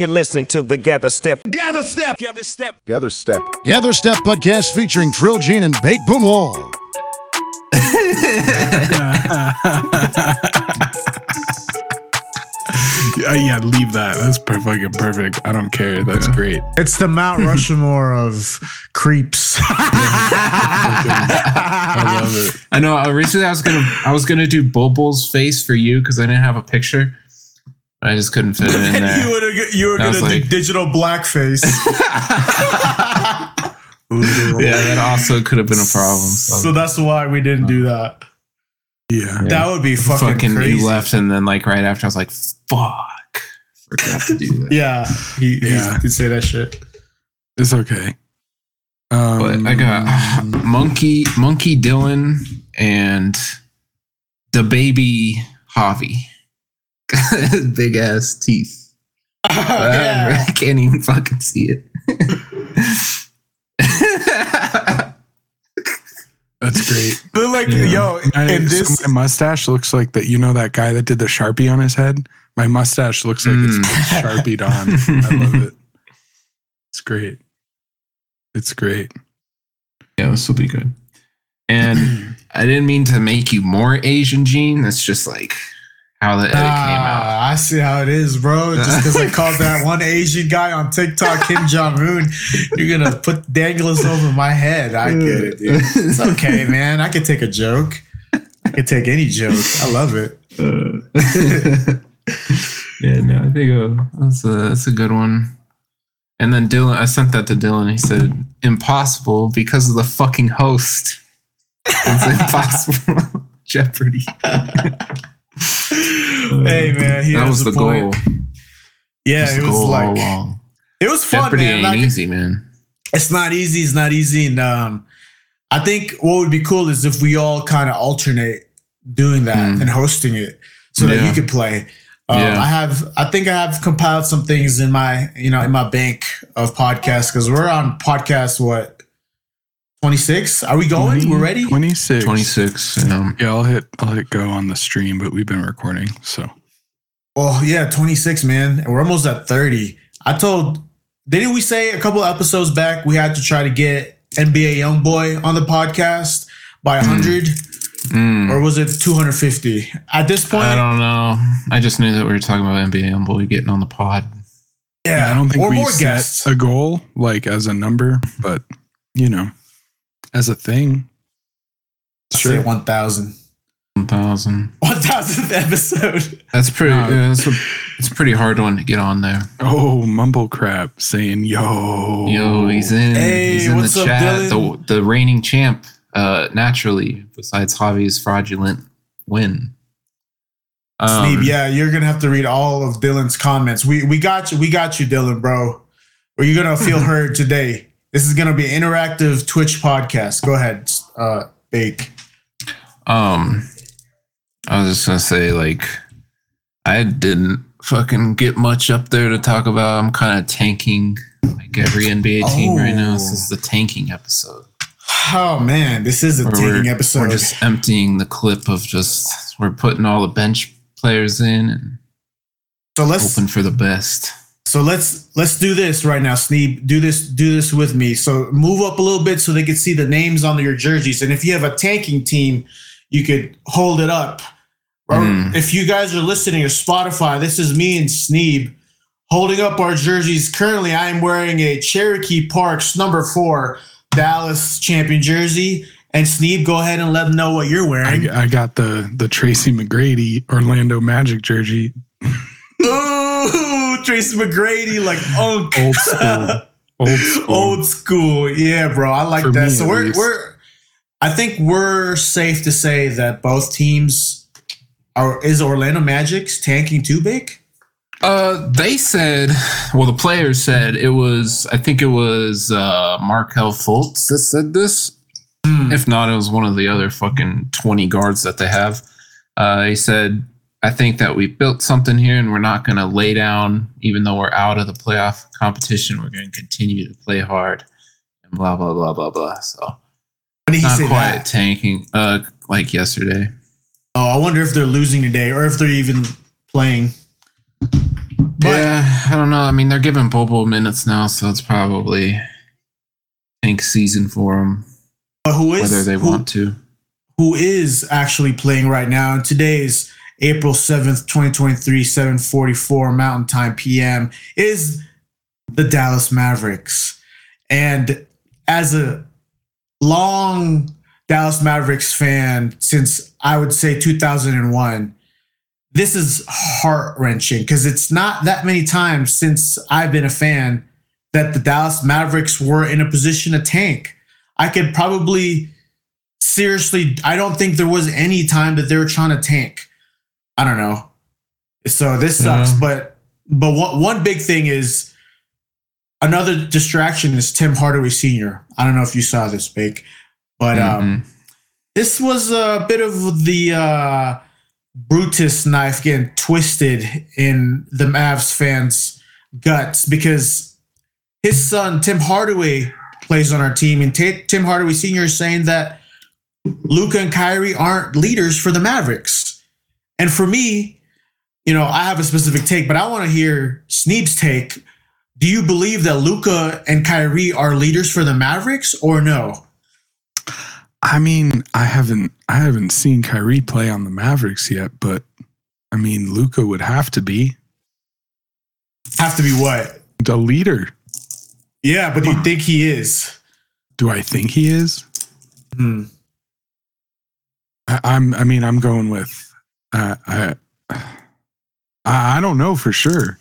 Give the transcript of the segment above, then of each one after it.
You're listening to the Gather Step. Gather step. Gather step. Gather Step. Gather Step podcast featuring Trill Gene and Bake Boonwall. Yeah, yeah, leave that. That's per- fucking perfect. I don't care. That's great. It's the Mount Rushmore of creeps. I love it. I know. Uh, recently, I was gonna I was gonna do Bulbul's face for you because I didn't have a picture. I just couldn't fit it in you there. were you were gonna was do like- digital blackface. Yeah, that also could have been a problem. So, so that's why we didn't do that. Yeah. That would be fucking, fucking crazy. you left, and then like right after, I was like, "Fuck, forgot to do that." Yeah, he, Yeah. he could say that shit. It's okay. Um, But I got Monkey Monkey Dylan and the baby Javi. Big ass teeth. yeah. I can't even fucking see it. That's great. But like, Yeah. yo, I, and so this, my mustache looks like that. You know that guy that did the sharpie on his head. My mustache looks like Mm. it's sharpied on. I love it. It's great. It's great. Yeah, this will be good. And I didn't mean to make you more Asian, Gene. That's just like how the edit came out. I see how it is, bro. Just because I called that one Asian guy on TikTok Kim Jong Un, you're gonna put danglers over my head. I get it, dude. It's okay, man. I can take a joke. I can take any joke. I love it. yeah, no, I think uh, that's a that's a good one. And then Dylan, I sent that to Dylan. He said, "Impossible because of the fucking host. It's impossible." Jeopardy. Hey, man, he that was the point. goal. Yeah, That's it was like it was fun, Jeopardy man. Like, easy, man. it's not easy. It's not easy, and um, I think what would be cool is if we all kind of alternate doing that Mm. and hosting it, so that you could play. Um, Yeah. I have, I think I have compiled some things in my, you know, in my bank of podcasts because we're on podcast what twenty six. Are we going? We're ready. 26. Twenty six. Um, Yeah, I'll hit I'll hit go on the stream, but we've been recording. So Oh yeah, twenty six, man. And we're almost at thirty. I told, didn't we say a couple episodes back we had to try to get NBA YoungBoy on the podcast by hundred? mm, or was it 250 at this point I don't know. I just knew that we were talking about NBA and boy getting on the pod. yeah I don't think or we more set guests a goal like as a number, but you know, as a thing. say 1000 One thousand. 1000th episode That's pretty. No. yeah, that's a, it's a pretty hard one to get on there. Oh, mumble crap saying yo. Yo, he's in. Hey, he's in what's the up, chat. Dylan? The the reigning champ. Uh, naturally, besides Javi's fraudulent win. Um, Sneeb, yeah you're gonna have to read all of dylan's comments we we got you we got you dylan bro or you're gonna feel heard today this is gonna be an interactive twitch podcast go ahead uh bake Um, I was just gonna say, like, I didn't fucking get much up there to talk about. I'm kind of tanking like every NBA team right now. This Oh. is the tanking episode. oh man this is a Where taking we're, episode We're just emptying the clip of just we're putting all the bench players in and so let's hoping for the best. So let's let's do this right now, Sneeb. Do this do this with me. So move up a little bit so they can see the names on your jerseys. And if you have a tanking team, you could hold it up. Mm. if you guys are listening to Spotify, this is me and Sneeb holding up our jerseys. Currently, I am wearing a Cherokee Parks number four Dallas champion jersey. And Sneeb, go ahead and let them know what you're wearing. I, I got the the Tracy McGrady Orlando Magic jersey, Ooh, Tracy McGrady, like unk. old school, old school. Old school. Yeah, bro. I like For that. me, so we're least. we're I think we're safe to say that both teams are is Orlando Magic's tanking too big? Uh, they said, well, the players said it was. I think it was uh, Markelle Fultz that said this. If not, it was one of the other fucking twenty guards that they have. Uh, he said, "I think that we built something here, and we're not going to lay down, even though we're out of the playoff competition. We're going to continue to play hard." And blah blah blah blah blah. So When did he not say quite that? tanking. Uh, like yesterday. Oh, I wonder if they're losing today or if they're even playing. But yeah, I don't know. I mean, they're giving Bol Bol minutes now, so it's probably tank season for them, but who is whether they who, want to. who is actually playing right now? And today is April 7th, 2023, 744 Mountain Time PM, is the Dallas Mavericks. And as a long Dallas Mavericks fan since I would say 2001, this is heart wrenching because it's not that many times since I've been a fan that the Dallas Mavericks were in a position to tank. I could probably seriously, I don't think there was any time that they were trying to tank. I don't know. So this sucks, but but one, one big thing is another distraction is Tim Hardaway Sr. I don't know if you saw this, Bake, but um, Mhm. this was a bit of the uh, Brutus knife getting twisted in the Mavs fans' guts because his son Tim Hardaway plays on our team, and Ta- Tim Hardaway Sr. is saying that Luka and Kyrie aren't leaders for the Mavericks. And for me, you know, I have a specific take, but I want to hear Sneeb's take. Do you believe that Luka and Kyrie are leaders for the Mavericks or no? I mean, I haven't I haven't seen Kyrie play on the Mavericks yet, but I mean, Luka would have to be Have to be what? the leader. Yeah, but do you think he is? Do I think he is? Hmm. I, I'm. I mean, I'm going with. Uh, I. I I don't know for sure,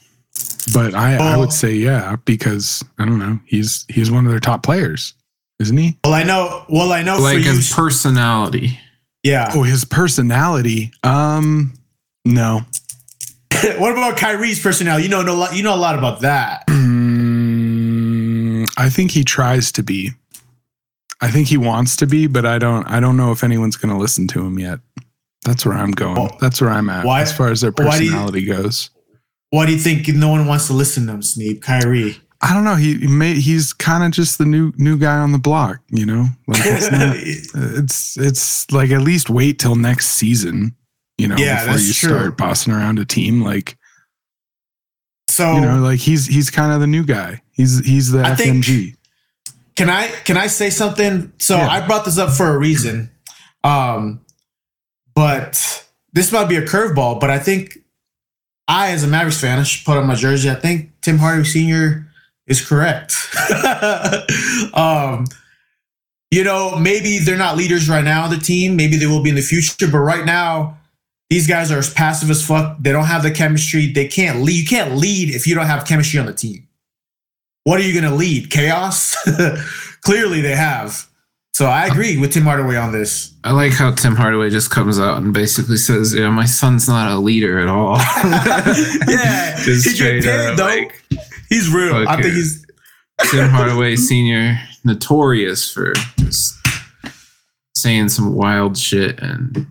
but I, I Oh. would say yeah because I don't know. He's he's one of their top players, isn't he? Well, I know. Well, I know like for you. his personality. yeah. Oh, his personality. Um, no. what about Kyrie's personality? You know, know a lot- you know a lot about that. Mm, I think he tries to be. I think he wants to be, but I don't. I don't know if anyone's going to listen to him yet. That's where I'm going. Well, That's where I'm at why- as far as their why you- personality goes. Why do you think no one wants to listen to him, Sneeb? Kyrie. I don't know. He, he may, he's kind of just the new new guy on the block. You know, like it's not, it's it's like at least wait till next season. You know, Yeah, before you true. start bossing around a team. Like so you know, like he's he's kind of the new guy. He's he's the I think- FMG. can I can I say something? So Yeah. I brought this up for a reason. Um, but this might be a curveball, but I think I, as a Mavericks fan, I should put on my jersey. I think Tim Hardaway Sr. is correct. um, you know, maybe they're not leaders right now on the team. Maybe they will be in the future, but right now, these guys are as passive as fuck. They don't have the chemistry. They can't lead. You can't lead if you don't have chemistry on the team. What are you going to lead? Chaos? Clearly, they have. So I agree with Tim Hardaway on this. I like how Tim Hardaway just comes out and basically says, "Yeah, my son's not a leader at all." yeah, Just he straight up, though. like, he's real. I think he's Tim Hardaway Senior, notorious for just saying some wild shit and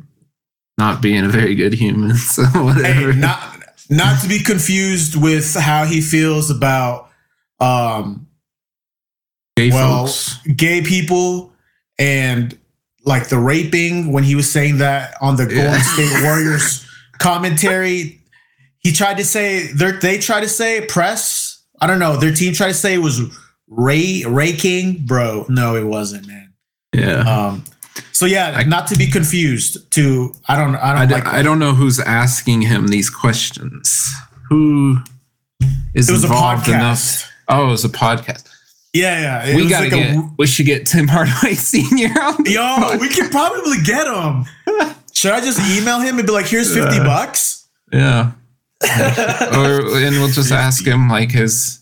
not being a very good human. So whatever. hey, not not to be confused with how he feels about um Gay well, folks. gay people and like the raping when he was saying that on the Golden Yeah. State Warriors commentary. He tried to say they they tried to say press. I don't know. Their team tried to say it was ray raking, bro. No, it wasn't, man. Yeah. Um. So yeah, I- not to be confused. To I don't I don't I, like. I don't know who's asking him these questions. Who is It was a involved podcast. enough? Oh, it was a podcast. Yeah, yeah. We gotta like a- get. we should get Tim Hardaway Senior Yo, we could probably get him. Should I just email him and be like, "Here's fifty bucks"? Yeah. or and we'll just ask him like his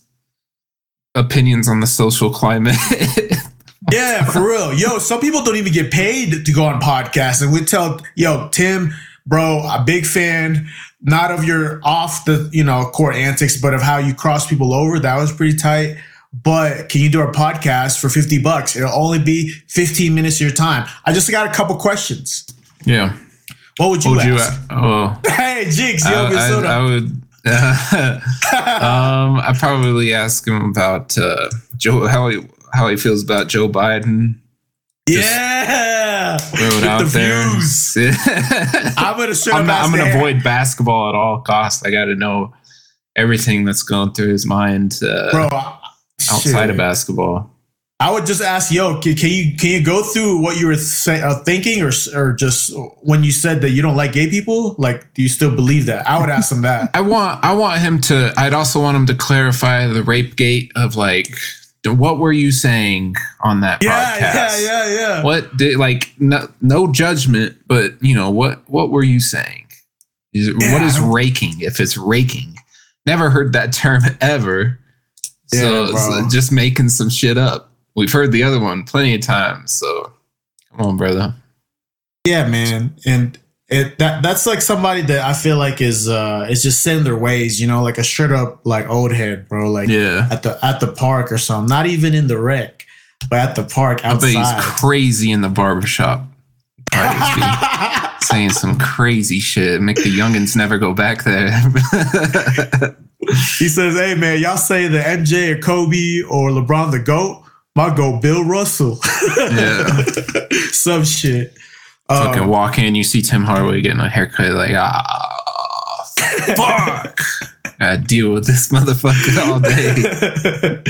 opinions on the social climate. Yeah, for real. Yo, some people don't even get paid to go on podcasts, and we tell, yo, Tim, bro, a big fan, not of your off the you know court antics, but of how you cross people over. That was pretty tight. But can you do a podcast for fifty bucks? It'll only be fifteen minutes of your time. I just got a couple questions. yeah. What would you Would you? ask? Oh, hey, Jigs, I, yo, I, I would. um, I probably ask him about uh, Joe how he how he feels about Joe Biden. yeah, Throw it out the there. views. I'm, I'm gonna not, I'm gonna avoid basketball at all costs. I got to know everything that's going through his mind uh, bro. Outside shit. of basketball. I would just ask, yo, can, can you can you go through what you were say, uh, thinking, or or just when you said that you don't like gay people? Like, do you still believe that? I would ask him that. I want I want him to. I'd also want him to clarify the rape gate of like, what were you saying on that yeah, podcast? yeah, yeah, yeah. What did like no, no judgment, but you know what what were you saying? Is it, Yeah, what is raking? If it's raking, never heard that term ever. So Yeah, it's bro. just making some shit up. We've heard the other one plenty of times. So come on, brother. Yeah, man, and it that that's like somebody that I feel like is uh is just set in their ways. You know, like a straight up like old head, bro. Like Yeah. at the at the park or something. Not even in the rec, but at the park I bet he's outside. crazy in the barbershop. Probably saying some crazy shit. Make the youngins never go back there. He says, "Hey man, y'all say the MJ or Kobe or LeBron the goat. My goat, Bill Russell. yeah. Some shit. Fucking Um, walk in, you see Tim Hardaway getting a haircut, like, ah, fuck. Gotta deal with this motherfucker all day.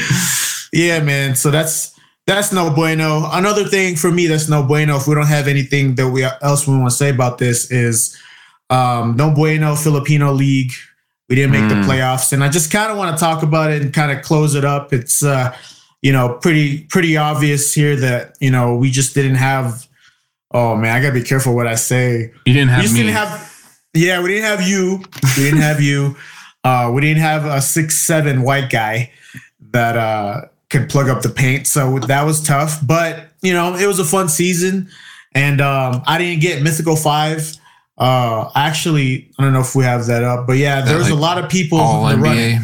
yeah, man. So that's that's no bueno. Another thing for me that's no bueno. If we don't have anything that we else we want to say about this is um, no bueno Filipino league. We didn't make Mm. the playoffs, and I just kind of want to talk about it and kind of close it up. It's uh, you know pretty pretty obvious here that you know we just didn't have. Oh man, I gotta be careful what I say. You didn't We have just me. didn't have. Yeah, we didn't have you. We didn't have you. Uh, we didn't have a six seven white guy that uh, could plug up the paint. So that was tough. But you know, it was a fun season, and um, I didn't get Mythical Five. Uh, actually, I don't know if we have that up, but yeah, there was a lot of people all in the running.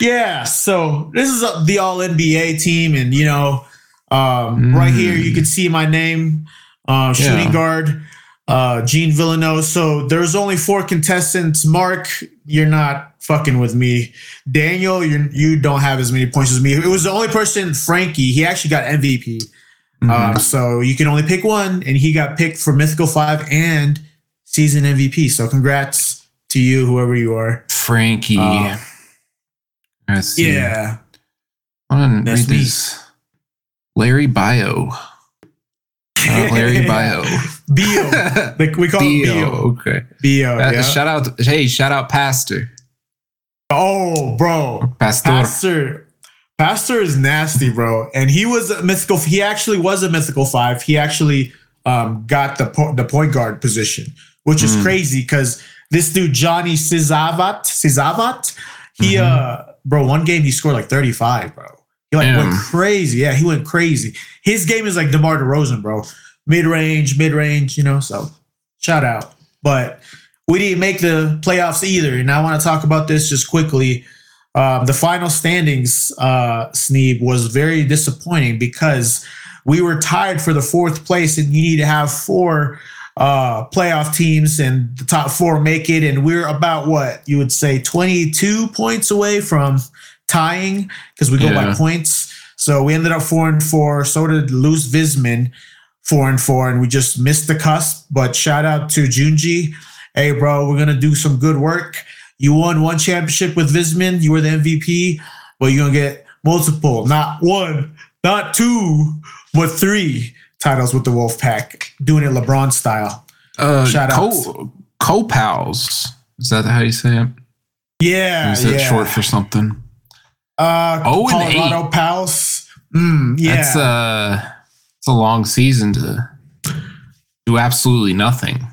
Yeah, so this is uh, the All NBA team, and you know, um, right here you can see my name, uh, shooting Yeah. guard, uh, Gene Villanova. So there's only four contestants. Mark, you're not fucking with me. Daniel, you you don't have as many points as me. It was the only person, Frankie. He actually got MVP. Um, so you can only pick one, and he got picked for Mythical Five and season MVP. So congrats to you, whoever you are. Frankie. Uh. Yeah. That's read this. Larry Bio. Uh, Larry Bio. Bio. Like we call Bio. Bio. Okay. Bio. Uh, yeah. Shout out. Hey, shout out, Pastor. oh, bro. Pastor. Pastor. Pastor is nasty, bro. And he was a mythical. He actually was a mythical five. He actually um, got the po- the point guard position, which is crazy because this dude Johnny Sizavat Sizavat, he uh, bro, one game he scored like thirty five, bro. He like went crazy. Yeah, he went crazy. His game is like DeMar DeRozan, bro. Mid range, mid range, you know. So shout out. But we didn't make the playoffs either. And I want to talk about this just quickly. Um, the final standings, uh, Sneeb, was very disappointing because we were tied for the fourth place, and you need to have four uh, playoff teams, and the top four make it. And we're about what you would say 22 points away from tying because we go by points. So we ended up four and four. So did Luz Visman, four and four, and we just missed the cusp. But shout out to Junji. Hey, bro, we're gonna do some good work. You won one championship with Visman. You were the MVP, but you're gonna get multiple, not one, not two, but three titles with the Wolfpack, doing it LeBron style. Uh, Shout Co Copals. Is that how you say it? Or Yeah, is that yeah. short for something? uh, Oh, and Colorado Pals. Mm, yeah, That's uh it's a long season to do absolutely nothing.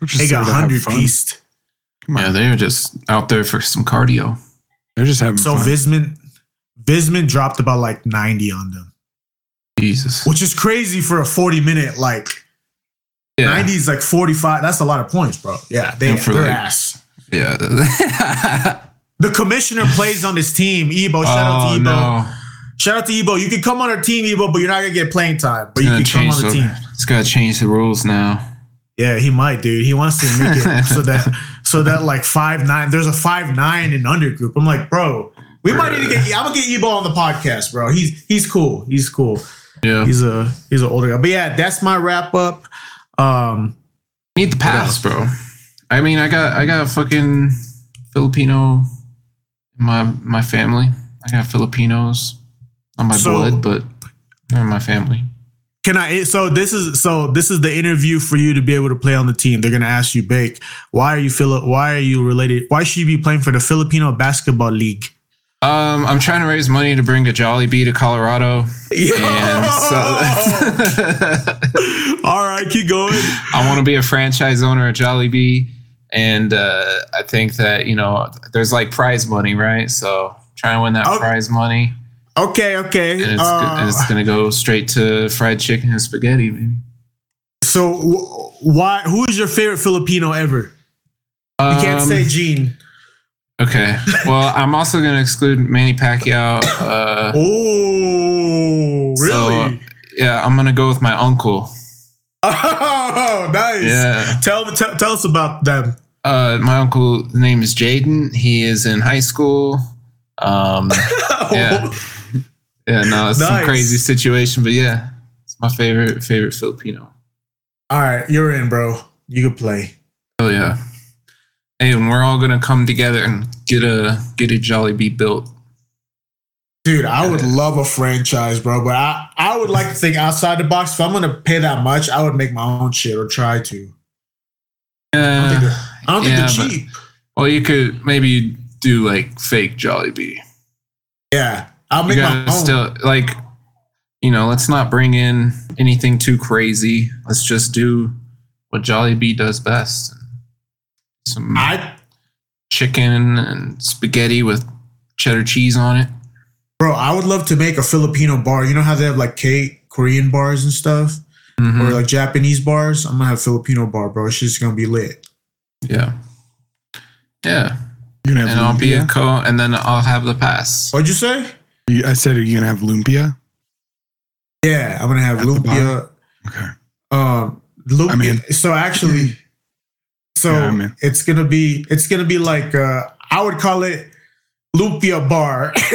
We're they there got to have hundred fun. pieced. Come on. Yeah, they're just out there for some cardio. They're just having So fun. Visman, Visman dropped about like ninety on them, Jesus. which is crazy for a forty minute like. Yeah. 90 is like 45. That's a lot of points, bro. Yeah, they, And for they're like- ass. Yeah. The commissioner plays on this team. Ebo, shout out oh to Ebo. no. Shout out to Ebo. You can come on our team, Ebo, but you're not gonna get playing time. But you Gonna can come on the the, team. it's gotta change the rules now. Yeah, he might, dude. He wants to make it so that so that like five nine. There's a five nine in under group. I'm like, bro, we might need to get. I'm gonna get Ebo on the podcast, bro. He's he's cool. He's cool. Yeah. He's a he's an older guy. But yeah, that's my wrap up. Um, Need the pass, bro. I mean, I got I got a fucking Filipino My my family. I got Filipinos on my So- blood, but they're my family. Can I? So this is so this is the interview for you to be able to play on the team. They're gonna ask you, Bake, why are you Philip? Why are you related? Why should you be playing for the Filipino Basketball League? Um, I'm trying to raise money to bring a Jollibee to Colorado. And so All right, keep going. I want to be a franchise owner at Jollibee, And uh, I think that, you know, there's like prize money, right? So try and win that Oh. prize money. Okay, okay. And it's, Uh, and it's going to go straight to fried chicken and spaghetti, baby. so wh- why? Who is your favorite Filipino ever? You can't Um, say Gene. Okay. Well, I'm also going to exclude Manny Pacquiao. Uh, Oh, so, really? yeah, I'm going to go with my uncle. oh, nice. Yeah. Tell, tell tell us about them. Uh, my uncle, name is Jaden. He is in high school. Um, yeah. Yeah, no, it's some crazy situation, but yeah, it's my favorite favorite Filipino. All right, you're in, bro. You can play. Oh yeah. Hey, and we're all gonna come together and get a get a Jollibee built. Dude, I would love a franchise, bro. But I, I would like to think outside the box. If I'm gonna pay that much, I would make my own shit or try to. I don't think they're, I don't think Yeah, they're but- cheap. Well, you could maybe do like fake Jollibee. Yeah, I'll make my own. still like, you know, let's not bring in anything too crazy. Let's just do what Jollibee does best. Some I, chicken and spaghetti with cheddar cheese on it. bro, I would love to make a Filipino bar. You know how they have like K Korean bars and stuff, Mhm. or like Japanese bars. I'm gonna have Filipino bar, bro. It's just gonna be lit. Yeah. Yeah. You're gonna And have I'll be a lumpia. co and then I'll have the pass. What'd you say? I said, are you gonna have lumpia? Yeah, I'm gonna have At lumpia. Okay. Um, lumpia. I mean- so actually, so Yeah, it's gonna be it's gonna be like uh, I would call it lumpia bar.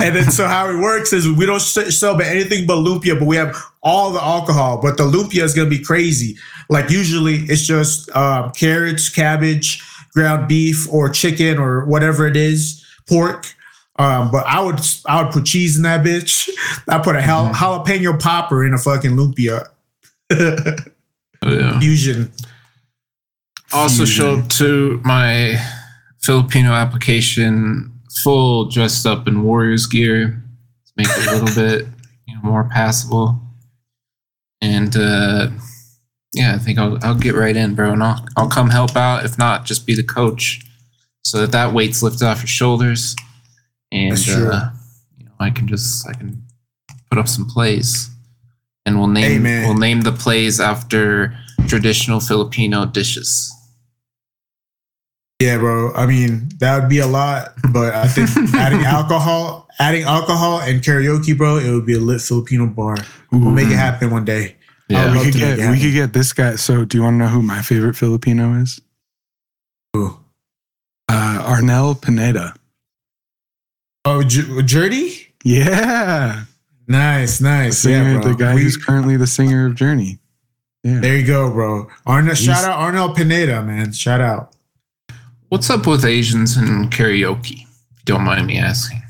and then so how it works is we don't sell but anything but lumpia, but we have all the alcohol. But the lumpia is gonna be crazy. Like usually it's just um, carrots, cabbage, ground beef, or chicken, or whatever it is, pork. Um, but I would I would put cheese in that bitch. I put a jal- jalapeno popper in a fucking lumpia Oh, yeah. fusion. Also show up to my Filipino application full dressed up in Warriors gear to make it a little bit you know, more passable. And uh, yeah, I think I'll I'll get right in, bro, and I'll I'll come help out. If not, just be the coach, so that that weight's lifted off your shoulders, and uh, you know I can just I can put up some plays, and we'll name Amen. we'll name the plays after traditional Filipino dishes. Yeah, bro. I mean, that would be a lot, but I think adding alcohol, adding alcohol and karaoke, bro, it would be a lit Filipino bar. We'll make it happen one day. Yeah. We could get we could get this guy. So, do you want to know who my favorite Filipino is? Ooh. Uh, Arnel Pineda. Oh, J- Journey? Yeah, Nice, the nice. singer, yeah, the guy We- who's currently the singer of Journey. Yeah, there you go, bro. Arnel, shout out Arnel Pineda, man. Shout out. What's up with Asians and karaoke? If you don't mind me asking.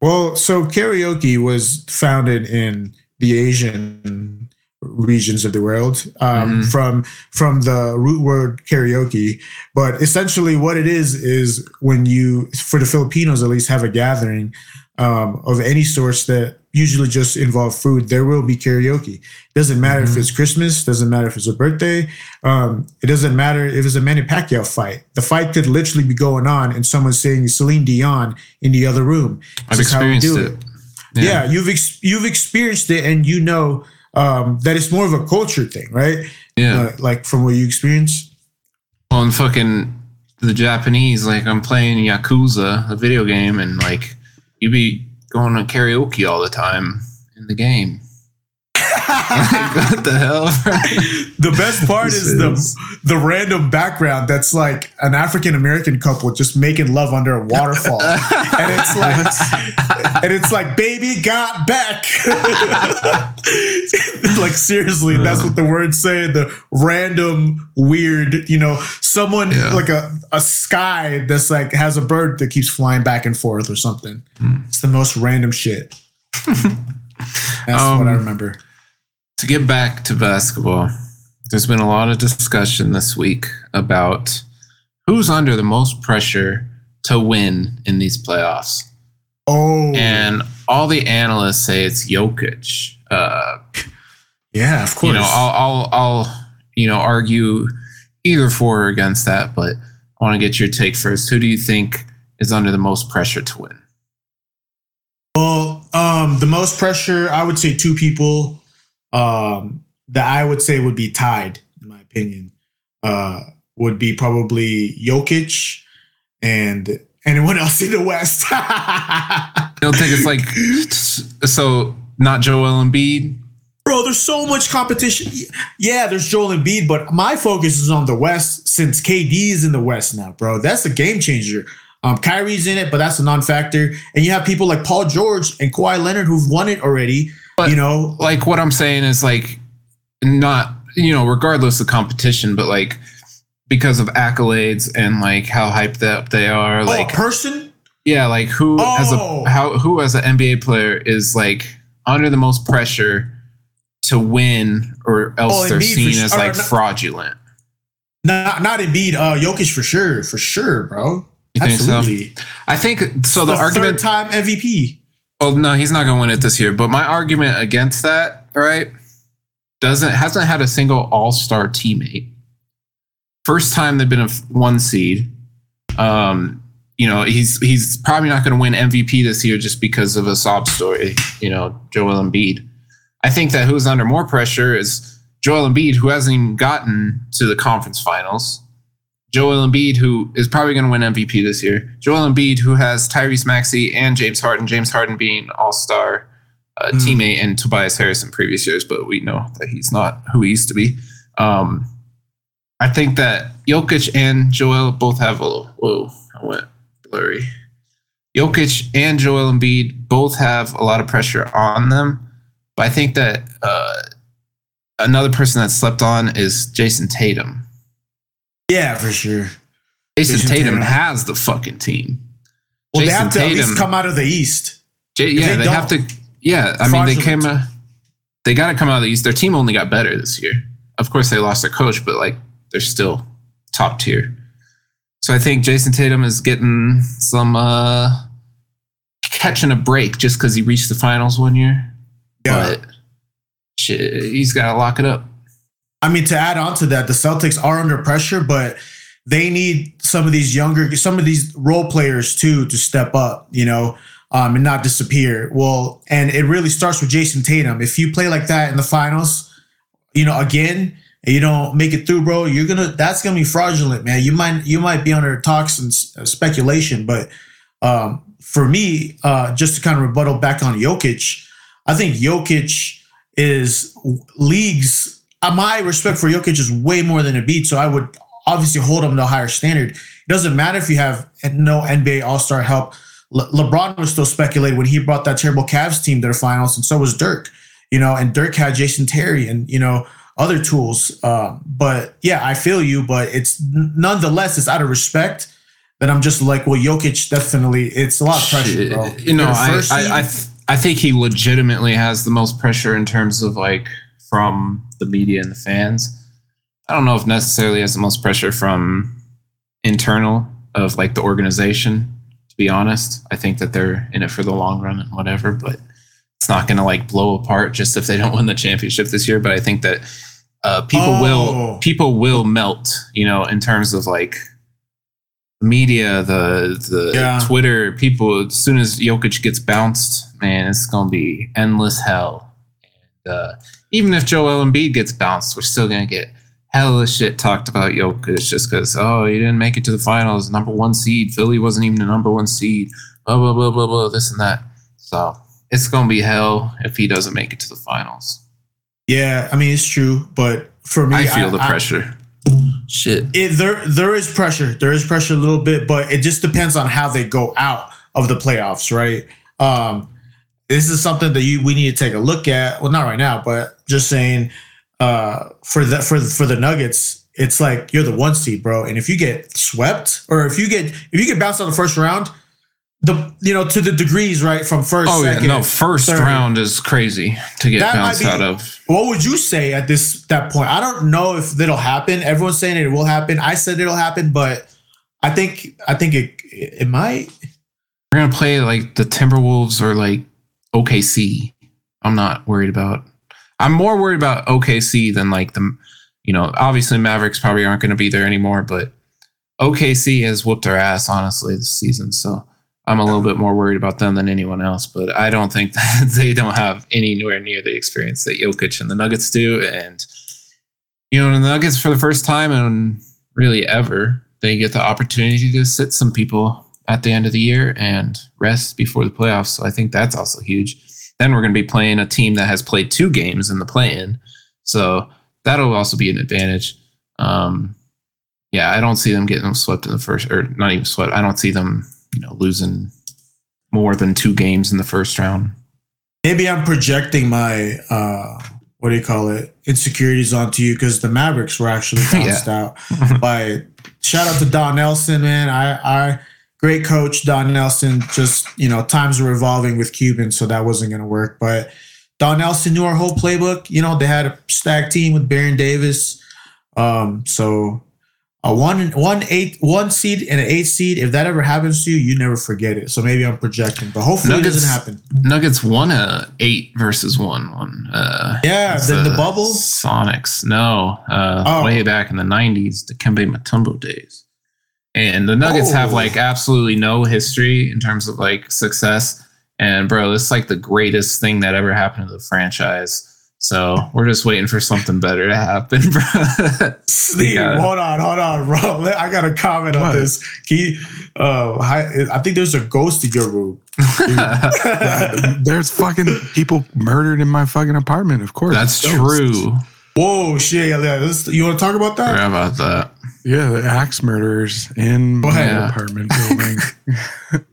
Well, so karaoke was founded in the Asian regions of the world um, Mhm. from from the root word karaoke. But essentially, what it is is when you, for the Filipinos at least, have a gathering um, of any source that usually just involve food, there will be karaoke. Doesn't matter if it's Christmas, doesn't matter if it's a birthday, um, it doesn't matter if it's a Manny Pacquiao fight. The fight could literally be going on and someone's saying Celine Dion in the other room. I've This how experienced do it. yeah, you've ex- you've experienced it and you know um, that it's more of a culture thing, right? Yeah. Uh, like from what you experience. Well, and fucking the Japanese, like I'm playing Yakuza, a video game, and like you be going to karaoke all the time in the game. what the hell? The best part This is the is- the random background that's like an African American couple just making love under a waterfall, and it's like, and it's like, baby got back. like seriously, that's what the words say. The random weird, you know, someone Yeah. like a a sky that's like has a bird that keeps flying back and forth or something. Hmm. It's the most random shit. That's Um, what I remember. To get back to basketball, there's been a lot of discussion this week about who's under the most pressure to win in these playoffs. Oh, And all the analysts say it's Jokic. Uh, yeah, of course. you know, I'll, I'll, I'll, you know, argue either for or against that, but I want to get your take first. Who do you think is under the most pressure to win? Well, um, the most pressure, I would say two people um, that I would say would be tied, in my opinion, uh, would be probably Jokic and anyone else in the West. I don't think it's like so? Not Joel Embiid. Bro, there's so much competition. Yeah, there's Joel Embiid, but my focus is on the West since KD is in the West now, bro. That's a game changer. Um, Kyrie's in it, but that's a non-factor. And you have people like Paul George and Kawhi Leonard who've won it already. But- you know, like what I'm saying is like not you know regardless of competition, but like because of accolades and like how hyped up they are, like like oh, a person. yeah, like who as Oh. a how who as an NBA player is like under the most pressure to win, or else Oh, they're Embiid seen as Or like not- fraudulent. Not not Embiid, uh, Jokic for sure, for sure, bro. You think so? Absolutely. I think so. The, the argument. third time MVP. Oh no, he's not going to win it this year. But my argument against that, right, doesn't hasn't had a single All Star teammate. First time they've been a one seed. Um, you know, he's he's probably not going to win MVP this year just because of a sob story. You know, Joel Embiid. I think that who's under more pressure is Joel Embiid, who hasn't even gotten to the conference finals. Joel Embiid, who is probably going to win MVP this year. Joel Embiid, who has Tyrese Maxey and James Harden. James Harden being All Star uh, Mm. teammate and Tobias Harris in previous years, but we know that he's not who he used to be. Um, I think that Jokic and Joel both have a little. Whoa, I went blurry. Jokic and Joel Embiid both have a lot of pressure on them, but I think that uh, another person that slept on is Jayson Tatum. Yeah, for sure. Jayson, Jayson Tatum, Tatum. has the fucking team. Well, Jayson they have to at least Tatum- come out of the East. J- yeah, they they, have to. Yeah, I mean, they came. Uh, they got to come out of the East. Their team only got better this year. Of course, they lost their coach, but like they're still top tier. So I think Jayson Tatum is getting some uh catching a break just because he reached the finals one year. Yeah. But shit, he's got to lock it up. I mean, to add on to that, the Celtics are under pressure, but they need some of these younger, some of these role players too to step up, you know, um, and not disappear. Well, and it really starts with Jayson Tatum. If you play like that in the finals, you know, again, and you don't make it through, bro, you're gonna that's gonna be fraudulent, man. You might you might be under talks and uh, speculation, but um, for me, uh, just to kind of rebuttal back on Jokic, I think Jokic is leagues. Uh, my respect for Jokic is way more than Embiid, so I would obviously hold him to a higher standard. It doesn't matter if you have no NBA All Star help. Le- LeBron was still speculated when he brought that terrible Cavs team to the finals, and so was Dirk. You know, and Dirk had Jason Terry and you know other tools. Um, but yeah, I feel you, but it's nonetheless it's out of respect that I'm just like, well, Jokic definitely. It's a lot of pressure, bro. You know, You're I. I I, th- I think he legitimately has the most pressure in terms of like from the media and the fans. I don't know if necessarily has the most pressure from internal of like the organization. To be honest, I think that they're in it for the long run and whatever, but it's not going to like blow apart just if they don't win the championship this year. But I think that uh, people Oh. will people will melt, you know, in terms of like media, the the Yeah. Twitter, people. As soon as Jokic gets bounced, man, it's gonna be endless hell. Uh, even if Joel Embiid gets bounced, we're still gonna get hella shit talked about Jokic just because oh you didn't make it to the finals, number one seed. Philly wasn't even the number one seed. Blah blah blah blah blah. This and that. So it's gonna be hell if he doesn't make it to the finals. Yeah, I mean it's true, but for me, I feel the pressure. Shit. it, there there is pressure. There is pressure a little bit, but it just depends on how they go out of the playoffs, right? Um, this is something that you we need to take a look at. Well, not right now, but just saying uh, for the for for the Nuggets, it's like you're the one seed, bro. And if you get swept, or if you get if you get bounced out the first round, the you know to the degrees, right from first. Oh yeah, no. First third. round is crazy to get That might bounced be- out of. What would you say at this that point? I don't know if it'll happen. Everyone's saying it will happen. I said it'll happen, but I think I think it it might. We're gonna play like the Timberwolves or like OKC. I'm not worried about. I'm more worried about OKC than like the, you know, obviously Mavericks probably aren't going to be there anymore, but OKC has whooped their ass honestly this season. So I'm a little bit more worried about them than anyone else. But I don't think that they don't have anywhere near the experience that Jokic and the Nuggets do. And you know, the Nuggets for the first time and really ever, they get the opportunity to sit some people at the end of the year and rest before the playoffs. So I think that's also huge. Then we're going to be playing a team that has played two games in the play-in, so that'll also be an advantage. Um, yeah, I don't see them getting swept in the first, or not even swept. I don't see them, you know, losing more than two games in the first round. Maybe I'm projecting my uh what do you call it insecurities onto you because the Mavericks were actually bounced out by shout out to Don Nelson, man. I I great coach Don Nelson. Just you know times were evolving with Cuban, so that wasn't going to work. But Don Nelson knew our whole playbook. You know they had a stacked team with Baron Davis. Um, so a one one eight one seed and an eight seed. If that ever happens to you, you never forget it. So maybe I'm projecting, but hopefully it Nuggets- doesn't happen. Nuggets won a eight versus one one. Uh, Yeah, the, the bubble. Sonics. No, uh, Oh. way back in the '90s, the Kembe Mutombo days. And the Nuggets have Oh. like absolutely no history in terms of like success. And bro, this is like the greatest thing that ever happened to the franchise. So we're just waiting for something better to happen, bro. Steve, Yeah. hold on, hold on, bro. I got a comment on this. Can you, uh, hi- I think there's a ghost in your room. There's fucking people murdered in my fucking apartment. Of course, That's true. Whoa, shit. Yeah, yeah, this- you want to talk about that? Forgot about that. Yeah, the axe murders in Go my ahead. apartment building.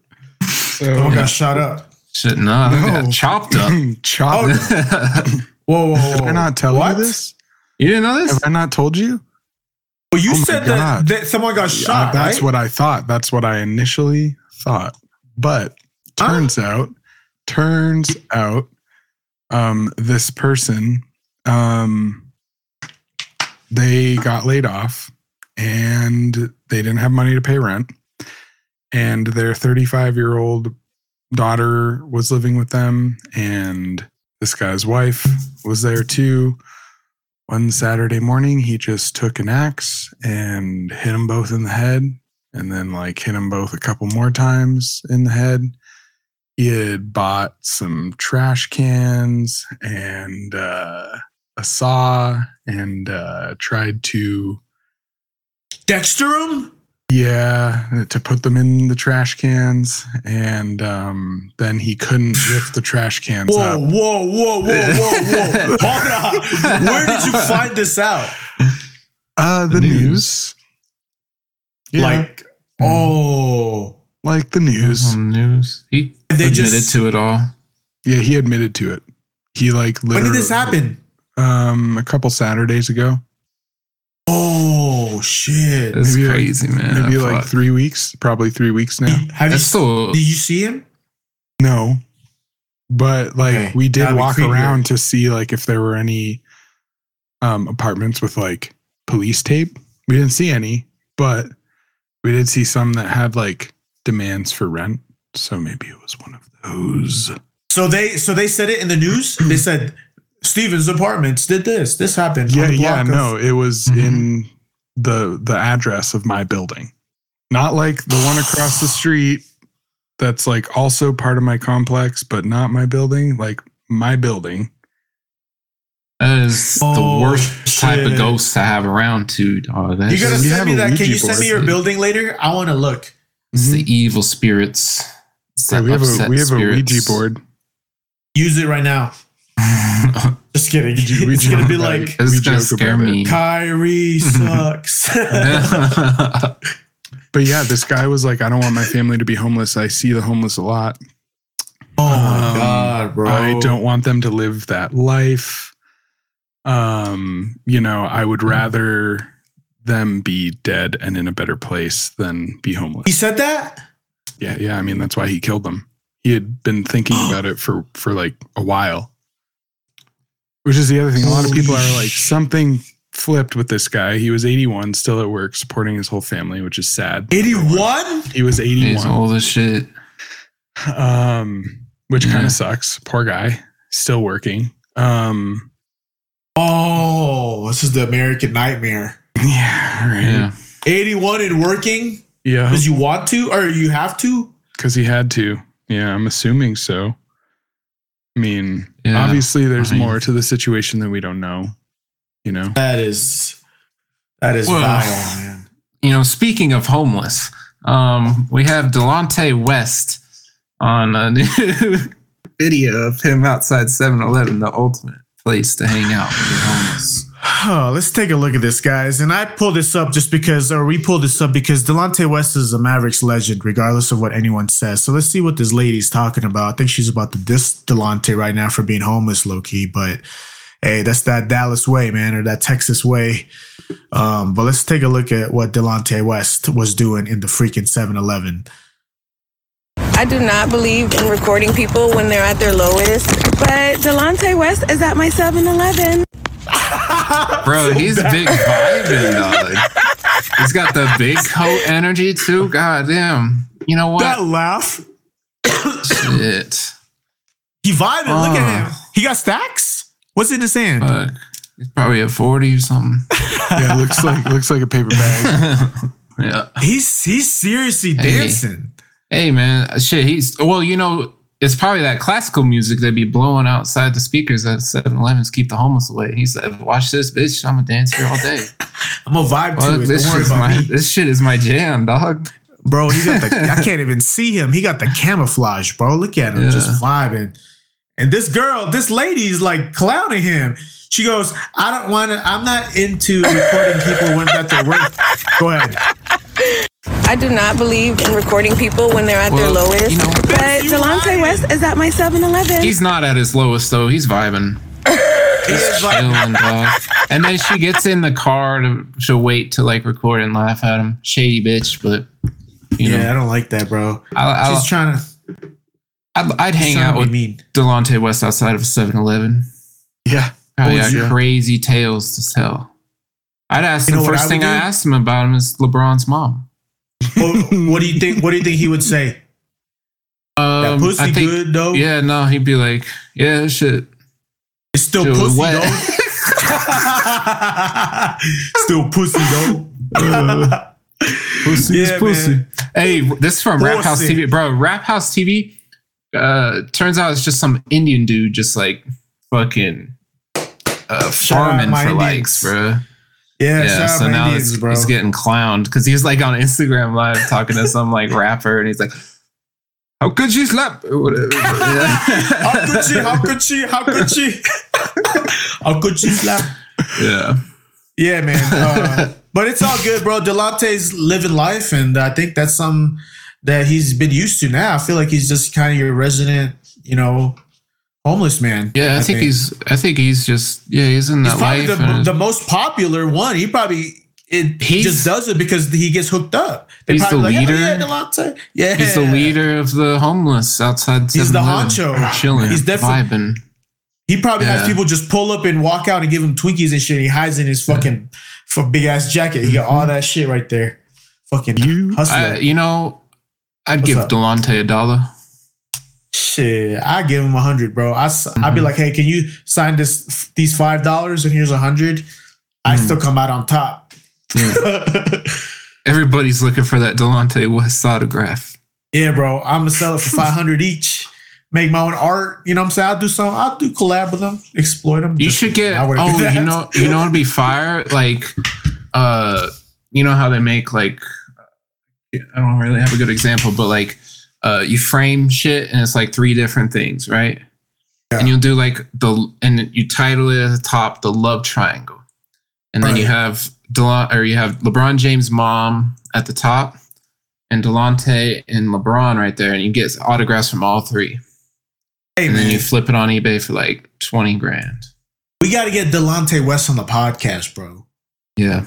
Someone got shot up. Shit, no, they got No. chopped up. Chop. Oh, Whoa, whoa, whoa. Did I not tell What? you this? you didn't know this? Have I not told you? Well, you Oh said that, that someone got Uh, shot, that's right? what I thought. That's what I initially thought. But Huh? turns out, turns out, um, this person, um, they got laid off and they didn't have money to pay rent. And their 35 year old daughter was living with them, and this guy's wife was there too. One Saturday morning, he just took an axe and hit them both in the head, and then like hit them both a couple more times in the head. He had bought some trash cans and uh, a saw and uh, tried to Dexter him? yeah, to put them in the trash cans, and um, then he couldn't lift the trash cans Whoa, up. whoa, whoa, whoa, whoa, whoa. Hold on. Where did you find this out? Uh, the The news. news. Yeah, like, Like, oh. Like the news. On the news. He They admitted just- to it all. Yeah, he admitted to it. He like When did this happen? Um, a couple Saturdays ago. Oh, shit. It's Maybe like- crazy, man. Maybe like Fuck. three weeks. Probably three weeks now. Have you, still did you see him? No, but like Okay, we did that'd walk around to see like if there were any um apartments with like police tape. We didn't see any, but we did see some that had like demands for rent. So maybe it was one of those. So they so they said it in the news. They said Steven's apartments did this. This happened. Yeah, yeah, of- no, it was Mhm. in the the address of my building. Not like the one across the street that's like also part of my complex, but not my building, like my building. that is Oh, the worst type of shit. ghost to have around too, dog. That's You gotta We just- have send me a that. Can you send me board. your building later? I want to look. it's Mhm. the evil spirits. It's Yeah, we have a we have a. Ouija board. Use it right now. Just Just kidding. We- we it's gonna be about like it. This We is gonna scare about it. me. Kyrie sucks. But yeah, this guy was like, I don't want my family to be homeless. I see the homeless a lot. oh my Um, god, bro! I don't want them to live that life. Um, you know, I would rather them be dead and in a better place than be homeless. He said that. Yeah, yeah. I mean, that's why he killed them. He had been thinking about it for for like a while. Which is the other thing. A lot of people are like something flipped with this guy. He was 81, still at work, supporting his whole family, which is sad. Eighty-one. He was 81. He's 81, old as shit. um, which kind of sucks. Poor guy, still working. Um, Oh, this is the American nightmare. yeah, right. Yeah. Eighty-one and working Yeah, because you want to or you have to. because he had to. Yeah, I'm assuming so. I mean, Yeah. obviously, there's I mean- more to the situation that we don't know. You know, That is that is Well, vile, man. You know, speaking of homeless, um, we have Delonte West on a new video of him outside 7-Eleven, the ultimate place to hang out when you're homeless. Oh, let's take a look at this, guys. And I pulled this up just because, or we pulled this up because Delonte West is a Mavericks legend, regardless of what anyone says. So let's see what this lady's talking about. I think she's about to diss Delonte right now for being homeless, low key. But hey, that's that Dallas way, man, or that Texas way. Um, but let's take a look at what Delonte West was doing in the freaking 7 Eleven. I do not believe in recording people when they're at their lowest, but Delonte West is at my 7 Eleven. Bro, he's big vibing, dog. He's got the big coat energy too. God damn. You know what? That laugh. Shit. He vibing. Look at him. Ah. He got stacks? What's in his hand? Fuck. He's probably at 40 or something. yeah, looks like looks like a paper bag. yeah. he's he's seriously Hey. dancing. Hey man, shit. He's well, you know, it's probably that classical music that be blowing outside the speakers at 7-Elevens keep the homeless away. He said, "Watch this, bitch. I'm gonna dance here all day. I'm gonna vibe to it. this Don't my me. this shit is my jam, dog. Bro, he got the I can't even see him. He got the camouflage, bro. Look at him Yeah. just vibing. And this girl, this lady's like clowning him. She goes, I don't want to, I'm not into recording people when at their work. Go ahead. I do not believe in recording people when they're at their lowest, you know- but Delonte. West is at my 7 Eleven. He's not at his lowest though. He's vibing, He is like, chilling, dog. And then she gets in the car to to wait to like record and laugh at him. Shady bitch, but you yeah, know, I don't like that, bro. I, She's I, trying to, I'd, I'd hang out with mean. Delonte West outside of 7-Eleven. yeah, Probably Would got you? crazy tales to tell. I'd ask You the first I thing I do? asked him about him is LeBron's mom. What, what do you think? What do you think he would say? That Um, pussy I think, good though. Yeah, no, he'd be like, yeah, shit. It's still Shit pussy wet. though. still pussy though. Pussy Yeah, is pussy. man. Hey, this is from Rap House TV, bro. Rap House TV. Uh, turns out it's just some Indian dude, just like fucking uh, Shout farming for Indians. likes, bro. Yeah, Yeah, so now Indians, it's, bro. it's getting clowned because he's like on Instagram live talking to some like rapper, and he's like, "How could you slap?" How could she? How could she? How could she? how could she slap? yeah. Yeah, man. Uh, but it's all good, bro. Delonte's living life, and I think that's some that he's been used to now. I feel like he's just kind of your resident, you know, homeless man. Yeah, I, think, he's. I think he's just. Yeah, he's in that probably life. the, and the most popular one. He probably it he He's- just does it because he gets hooked up. They He's the like, "Oh, leader. yeah, Delonte. Yeah, he's the leader of the homeless outside. He's the 7-Eleven, honcho. Chilling. He's definitely- vibing. He probably has people just pull up and walk out and give him Twinkies and shit. He hides in his fucking for big ass jacket. He got all mm-hmm. that shit right there. Fucking You- hustler. I, you know, I'd What's give up? Delonte a dollar. Shit, I give him a hundred, bro. I, Mm-hmm. be like, hey, can you sign this these five dollars and here's a hundred? I Mm. still come out on top. Everybody's looking for that Delonte West autograph. yeah, bro. I'm gonna sell it for five hundred each. Make my own art. You know what I'm saying? I'll do some. I'll do collab with them, exploit them. You should get. Oh, you know, you know, it'd be fire. Like, uh, you know how they make like. I don't really have a good example, but like, uh, you frame shit and it's like three different things, right? and you'll do like the and you title it at the top the love triangle, and then you have Delon or you have LeBron James' mom at the top, and Delonte and LeBron right there, and you get autographs from all three, Hey and then you flip it on eBay for like twenty grand. we got to get Delonte West on the podcast, bro. Yeah,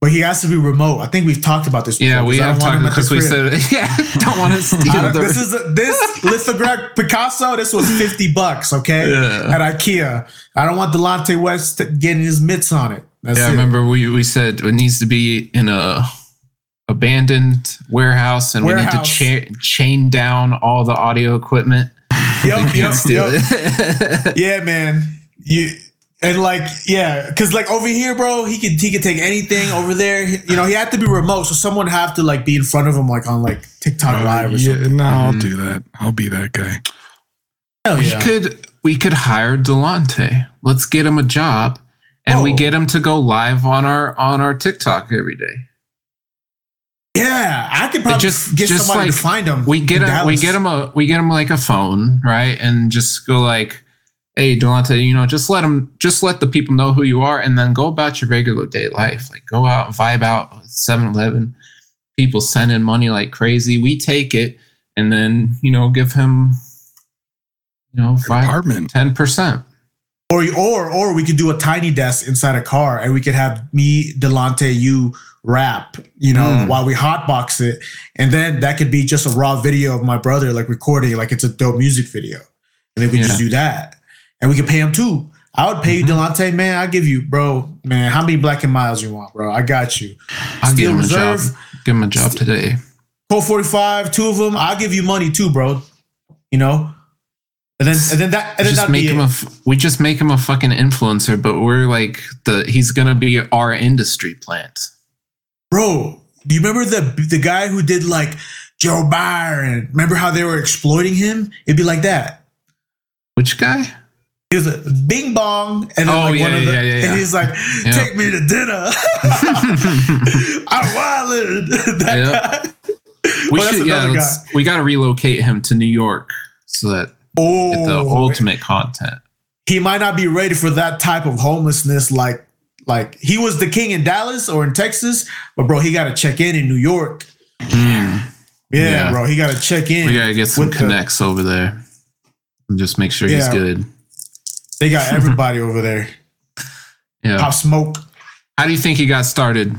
But he has to be remote. I think we've talked about this. yeah, before, we 'cause I have don't want talked because we said yeah, don't want to steal this is a, this lithograph Picasso. This was fifty bucks, okay, Yeah. at IKEA. I don't want Delonte West getting his mitts on it. That's yeah, I remember we we said it needs to be in a abandoned warehouse, and we Warehouse. need to cha- chain down all the audio equipment. Yep, yep, yep. it. Yeah, man. You and like yeah, because like over here, bro, he could he could take anything over there. You know, he had to be remote, so someone have to like be in front of him, like on like TikTok Live or yeah, something. no, I'll Mhm. do that. I'll be that guy. Hell we yeah. could we could hire Delonte. Let's get him a job, and we Oh. get him to go live on our on our TikTok every day. Yeah, I could probably just- get just somebody like, to find him. We get in him. We get him a. We get him like a phone, right? And just go like, "Hey, Delonte, you know, just let them, Just let the people know who you are, and then go about your regular day life. Like, go out, vibe out, 7-Eleven. People send in money like crazy. We take it, and then you know, give him, you know, five, Apartment. ten percent. Or or or we could do a tiny desk inside a car, and we could have me, Delonte, you rap, you know, Mm. while we hotbox it, and then that could be just a raw video of my brother like recording, like it's a dope music video, and then we just do that, and we could pay him too. I would pay you, mm-hmm. Delonte, man. I give you, bro, man. How many Black and Milds you want, bro? I got you. I'll give him a Reserve. job. Give him a job today. Colt 45, two of them. I'll give you money too, bro. You know, and then and then that and then just that'd make be him it. a. f- We just make him a fucking influencer, but we're like the. He's gonna be our industry plant. Bro, do you remember the the guy who did like Joe Byron? Remember how they were exploiting him? It'd be like that. Which guy? He was a bing bong, and then Oh, like yeah, one of the, yeah, yeah, and he's like. "Take me to dinner." I'm wildin'. that guy. We Well, should. Yeah, we got to relocate him to New York so that get the Oh, ultimate content. he might not be ready for that type of homelessness. Like, like he was the king in Dallas or in Texas, but bro, he got to check in in New York. Mm. Yeah, Yeah. bro, he got to check in. We gotta get some with the- connects over there and just make sure he's good. They got everybody over there. Yeah. Pop Smoke. How do you think he got started?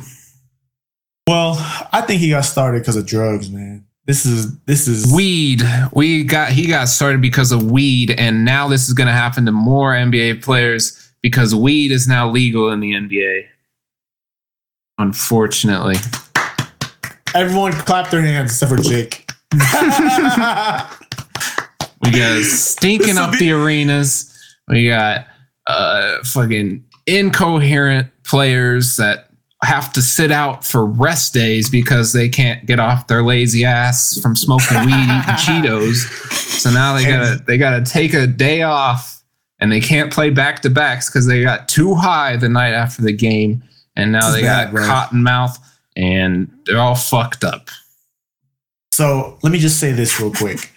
Well, I think he got started because of drugs, man. This is this is Weed. We got he got started because of weed, and now this is gonna happen to more NBA players because weed is now legal in the NBA. Unfortunately. everyone clap their hands except for Jake. We got stinking up be- the arenas. We got uh fucking incoherent players that have to sit out for rest days because they can't get off their lazy ass from smoking weed, eating Cheetos. So now they gotta they gotta take a day off and they can't play back to backs because they got too high the night after the game, and now they bad, got bro. cotton mouth and they're all fucked up. So let me just say this real quick.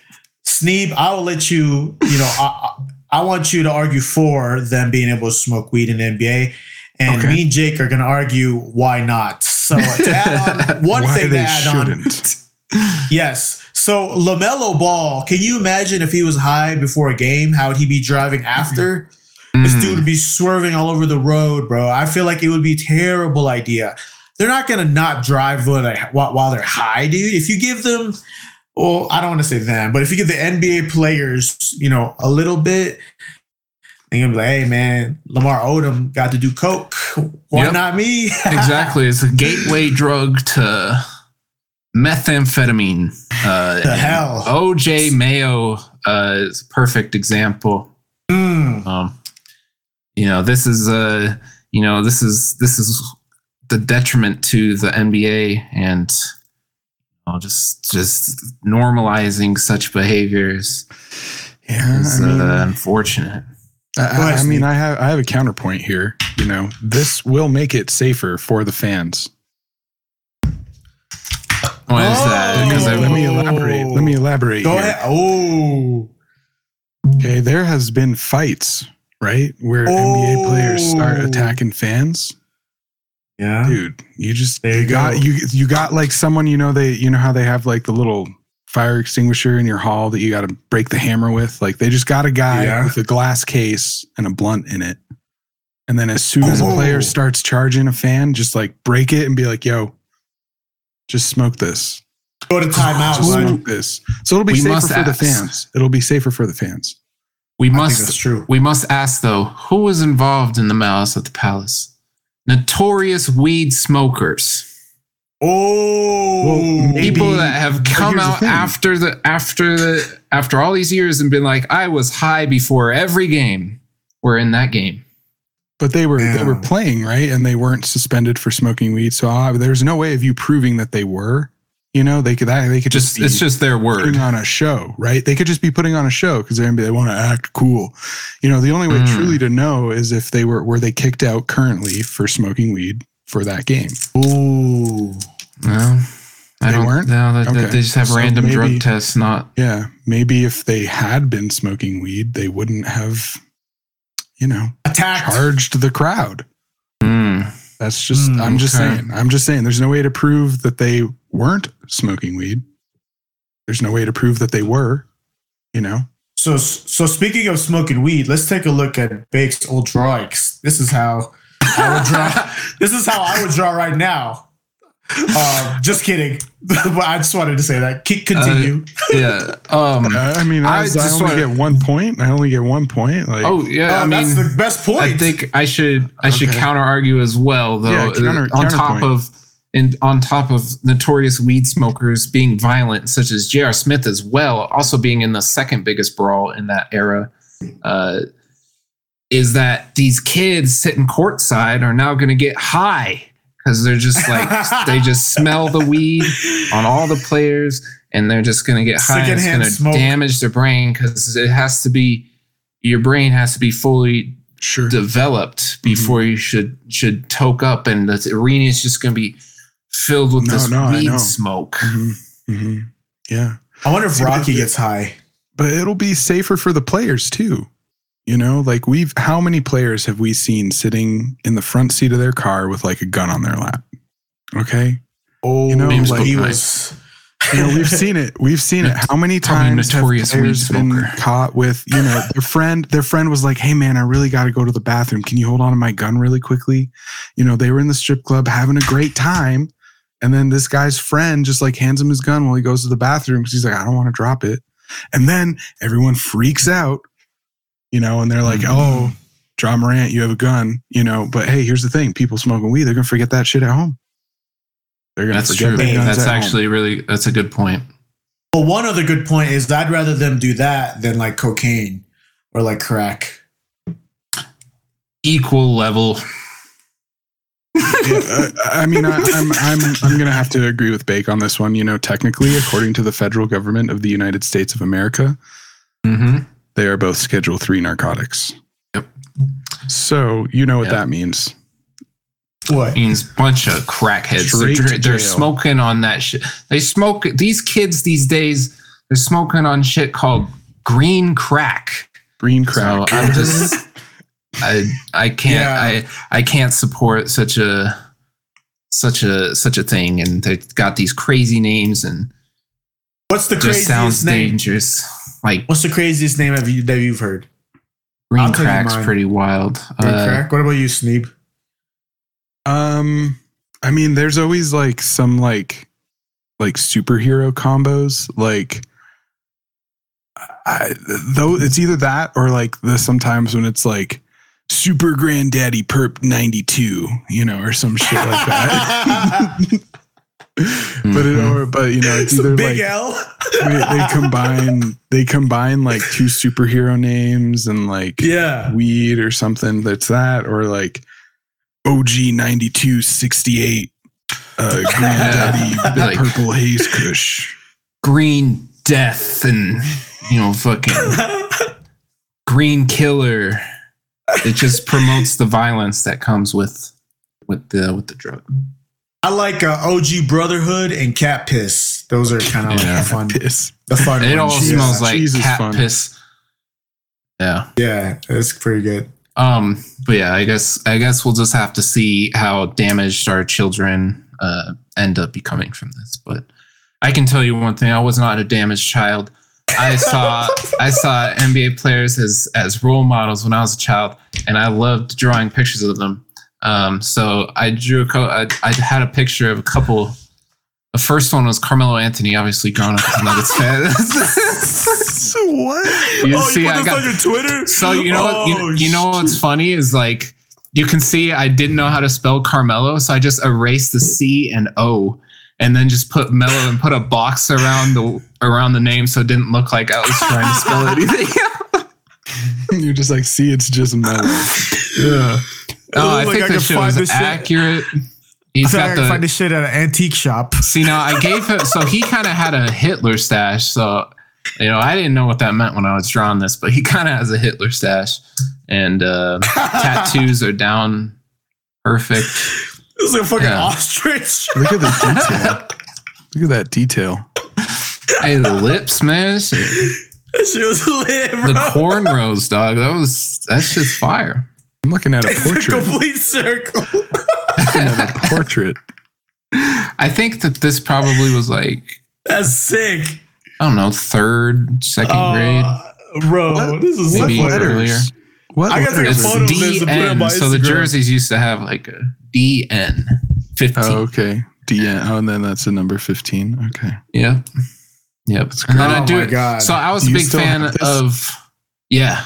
Sneeb, I will let you, you know, I, I want you to argue for them being able to smoke weed in the NBA. And Okay. me and Jake are going to argue why not. So to add on, one Why thing to add shouldn't. Yes. So LaMelo Ball, can you imagine if he was high before a game, how would he be driving after? This Mm. dude would be swerving all over the road, bro. I feel like it would be a terrible idea. They're not gonna not drive while they- while while they're high, dude. If you give them, well, I don't want to say them, but if you give the NBA players, you know, a little bit, they're gonna be like, "Hey, man, Lamar Odom got to do coke. Why Yep. not me?" exactly. It's a gateway drug to methamphetamine. Uh, The hell? OJ Mayo uh, is a perfect example. Mm. Um, you know, this is uh, you know, this is this is the detriment to the NBA and know, just just normalizing such behaviors Yeah, is I mean, uh, unfortunate. I, I, I mean, I have I have a counterpoint here. You know, this will make it safer for the fans. Why is that? Because Oh. let me elaborate. Let me elaborate. Go here. ahead. Oh, Okay, there has been fights, right, where NBA players start Oh. attacking fans. Yeah. Dude, you just There you got go. you you got like someone you know they you know how they have like the little fire extinguisher in your hall that you got to break the hammer with. Like they just got a guy Yeah. with a glass case and a blunt in it, and then as soon as a Oh. player starts charging a fan, just like break it and be like, "Yo, just smoke this." Go to timeout, Just smoke this. So it'll be We safer must for the fans. It'll be safer for the fans. We I think must that's true. we must ask though, who was involved in the malice at the palace? Notorious weed smokers. Oh, Well, People that have come here's the out after the after the after all these years and been like, I was high before every game. We're in that game. But they were they were playing right, and they weren't suspended for smoking weed. So uh, there's no way of you proving that they were. You know, they could that they could just, Just it's just their word. putting on a show, right? They could just be putting on a show because they're gonna be, they want to act cool. You know, the only way Mm. truly to know is if they were were they kicked out currently for smoking weed for that game. Ooh. No, I They don't. weren't? No, they, Okay. they just have So random maybe- drug tests. Not Yeah, maybe if they had been smoking weed, they wouldn't have, you know, Attacked. charged the crowd. Mm. That's just Mm, I'm just okay. saying. I'm just saying there's no way to prove that they weren't smoking weed. There's no way to prove that they were, you know. So, so speaking of smoking weed, let's take a look at Bake's old drawings. This is how I would draw. this is how I would draw right now. Um, just kidding. I just wanted to say that. Keep continue. yeah. Um. Uh, I mean, I, I was- I only wanna- get one point. I only get one point. Like, oh yeah. Oh, I that's mean, the best point. I think I should I should counter argue as well though. Yeah, counter- uh, on top of and on top of notorious weed smokers being violent, such as J.R. Smith as well, also being in the second biggest brawl in that era, uh, is that these kids sitting courtside are now going to get high because they're just like they just smell the weed on all the players and they're just going to get high and it's going to smoke. damage their brain because it has to be your brain has to be fully sure. developed Mm-hmm. before you should should toke up and the arena is just going to be filled with No, this no, weed smoke Mhm, mhm. Yeah, I wonder if Rocky gets high. but it'll be safer for the players too. You know, like we've how many players have we seen sitting in the front seat of their car with like a gun on their lap? Okay, Oh, You know, he like- was. you know we've seen it. We've seen it. How many times have players been caught with you know their friend? Their friend was like, "Hey man, I really got to go to the bathroom. Can you hold on to my gun really quickly?" You know, they were in the strip club having a great time, and then this guy's friend just like hands him his gun while he goes to the bathroom because he's like, "I don't want to drop it," and then everyone freaks out, you know, and they're like, Mhm. "Oh." Ja Morant, you have a gun, you know, but hey, here's the thing: people smoking weed, they're gonna forget that shit at home. They're gonna that's forget true their guns that's at home. actually really that's a good point Well, one other good point is I'd rather them do that than like cocaine or like crack. equal level Yeah, uh, I mean, I, I'm I'm I'm gonna have to agree with Bake on this one. You know, technically, according to the federal government of the United States of America, hmm they are both Schedule Three narcotics. Yep. So you know what Yep. that means. What? means bunch of crackheads Straight they're, they're smoking on that shit they smoke these kids these days they're smoking on shit called green crack Green crack. So I'm just, I, I can't, Yeah. I, I can't support such a, such a, such a thing. And they've got these crazy names and What's the just craziest sounds name? dangerous. Like What's the craziest name have you that you've heard? green I'll crack's pretty wild. Green Uh, crack. What about you, Sneeb? Um, I mean, there's always like some like like superhero combos. Like, I though it's either that or like the sometimes when it's like super granddaddy perp 92 you know or some shit like that but it or but you know it's It's a either big like L. they, they combine they combine like two superhero names and like Yeah. weed or something that's that or like OG 9268 uh granddaddy Yeah, like- purple haze kush green death and, you know, fucking green killer. It just promotes the violence that comes with, with the, with the drug. I like uh, OG Brotherhood and Cat Piss. Those are kind of like the fun, piss the fun It all ones. smells like cheese is cat fun. piss. Yeah. Yeah, it's pretty good. Um, but yeah, I guess I guess we'll just have to see how damaged our children uh, end up becoming from this. But I can tell you one thing: I was not a damaged child. I saw I saw NBA players as as role models when I was a child, and I loved drawing pictures of them. Um, so I drew a co- I, I had a picture of a couple. The first one was Carmelo Anthony, obviously growing up as a Nuggets fan. what? You oh, see, you put I this got- on your Twitter? So you know what you, Oh, you know what's funny is like you can see I didn't know how to spell Carmelo, so I just erased the C and O and then just put Mello and put a box around the around the name so it didn't look like I was trying to spell anything. You're just like, see, it's just mellow. yeah. Oh, I Look, think I the can shit find was this shit. accurate. I He's thought I got could find the this shit at an antique shop. see now. I gave him so he kind of had a Hitler stash. So you know I didn't know what that meant when I was drawing this, but he kind of has a Hitler stash, and uh, tattoos are down perfect. This is a fucking Yeah. ostrich. Look at the detail. Look at that detail. Hey, the lips, man. Shit. That shit was lit, bro. The cornrows, dog. That was that's just fire. I'm looking at a It's a portrait. complete circle. looking at a portrait. I think that this probably was like That's sick. I don't know, third, second grade. Uh, bro, What? this is Maybe so funny. letters. earlier. What? I gotta take a? It's photo of this and put it on DN. my So the jerseys used to have like a DN fifteen. Oh, okay. DN. Oh, and then that's a number 15. Okay. Yep. Yep. And then Oh I do my it. God. So I was Do a big fan of yeah.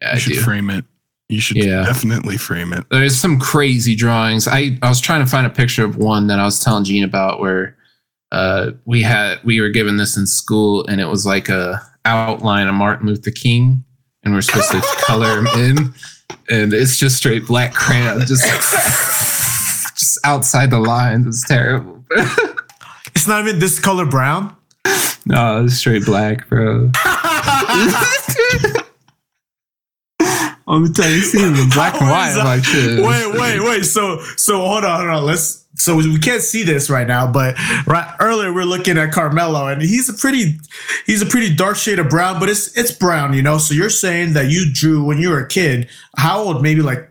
Yeah, I should do. frame it. You should Yeah. definitely frame it. there's some crazy drawings. I, I was trying to find a picture of one that I was telling Gene about where uh, we had we were given this in school and it was like a outline of Martin Luther King and we're supposed to color him in and it's just straight black crayon just just outside the lines. It's terrible. It's not even this color brown. no, it's straight black, bro. Let me tell you, see the black and white that? like shit. Wait, wait, wait. So, so hold on, hold on. Let's. So we can't see this right now, but right earlier we're looking at Carmelo, and he's a pretty, he's a pretty dark shade of brown, but it's it's brown, you know. So you're saying that you drew when you were a kid. How old? Maybe like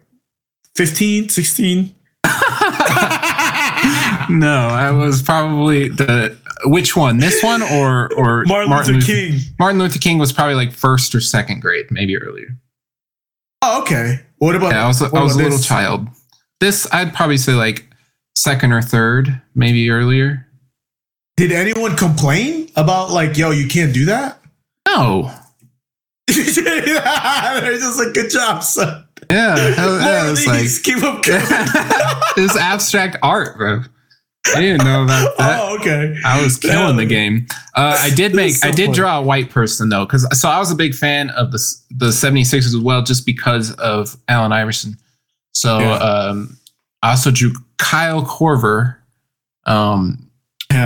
15, 16? No, I was probably the which one? This one or or Martin Luther King. Martin Luther King was probably like first or second grade, maybe earlier. Oh, okay. What about? Yeah, I was I was a little this? child. This I'd probably say like second or third, maybe earlier. Did anyone complain about like, yo, you can't do that? No. They're just like, good job, son. Yeah, hell, yeah, More it was like keep up going. it was abstract art, bro. I didn't know about that. oh, okay. I was killing the game. Uh, I did make, so I did funny. draw a white person though, because so I was a big fan of the the 76ers as well, just because of Allen Iverson. So Yeah. um, I also drew Kyle Korver, um,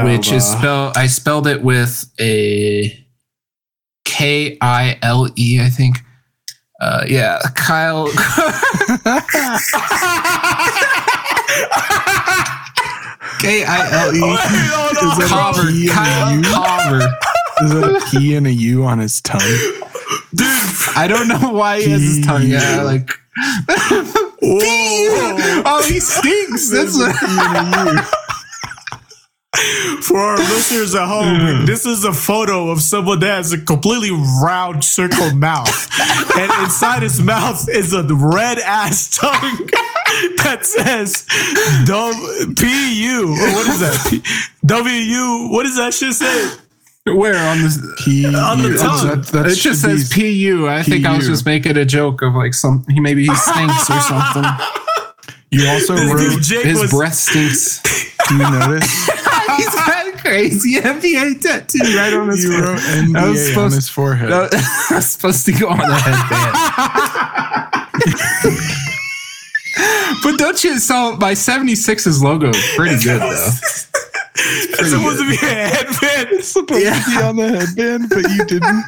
which is spelled. I spelled it with a K I L E, I think. Uh, yeah, Kyle. K I L E. Is that a Cover. P and a Kyle U? Cover. Is that a P and a U on his tongue? Dude, I don't know why he has his tongue. Yeah, like. oh, he stinks. That's what. For our listeners at home, this is a photo of someone that has a completely round circle mouth. and inside his mouth is a red ass tongue that says W P U. What is that? P- W U. What does that shit say? Where on this? P On the tongue. That, that It just says PU. I think I was just making a joke of like some. He maybe he stinks or something. You also This wrote. Jake His was breath stinks. Do you notice? He's got a crazy NBA tattoo right on his You forehead. wrote I was NBA on his forehead. I was supposed to go on the headband. but don't you? So my 76's logo is pretty good though. it's supposed to be a headband. It's supposed to be on the headband, but you didn't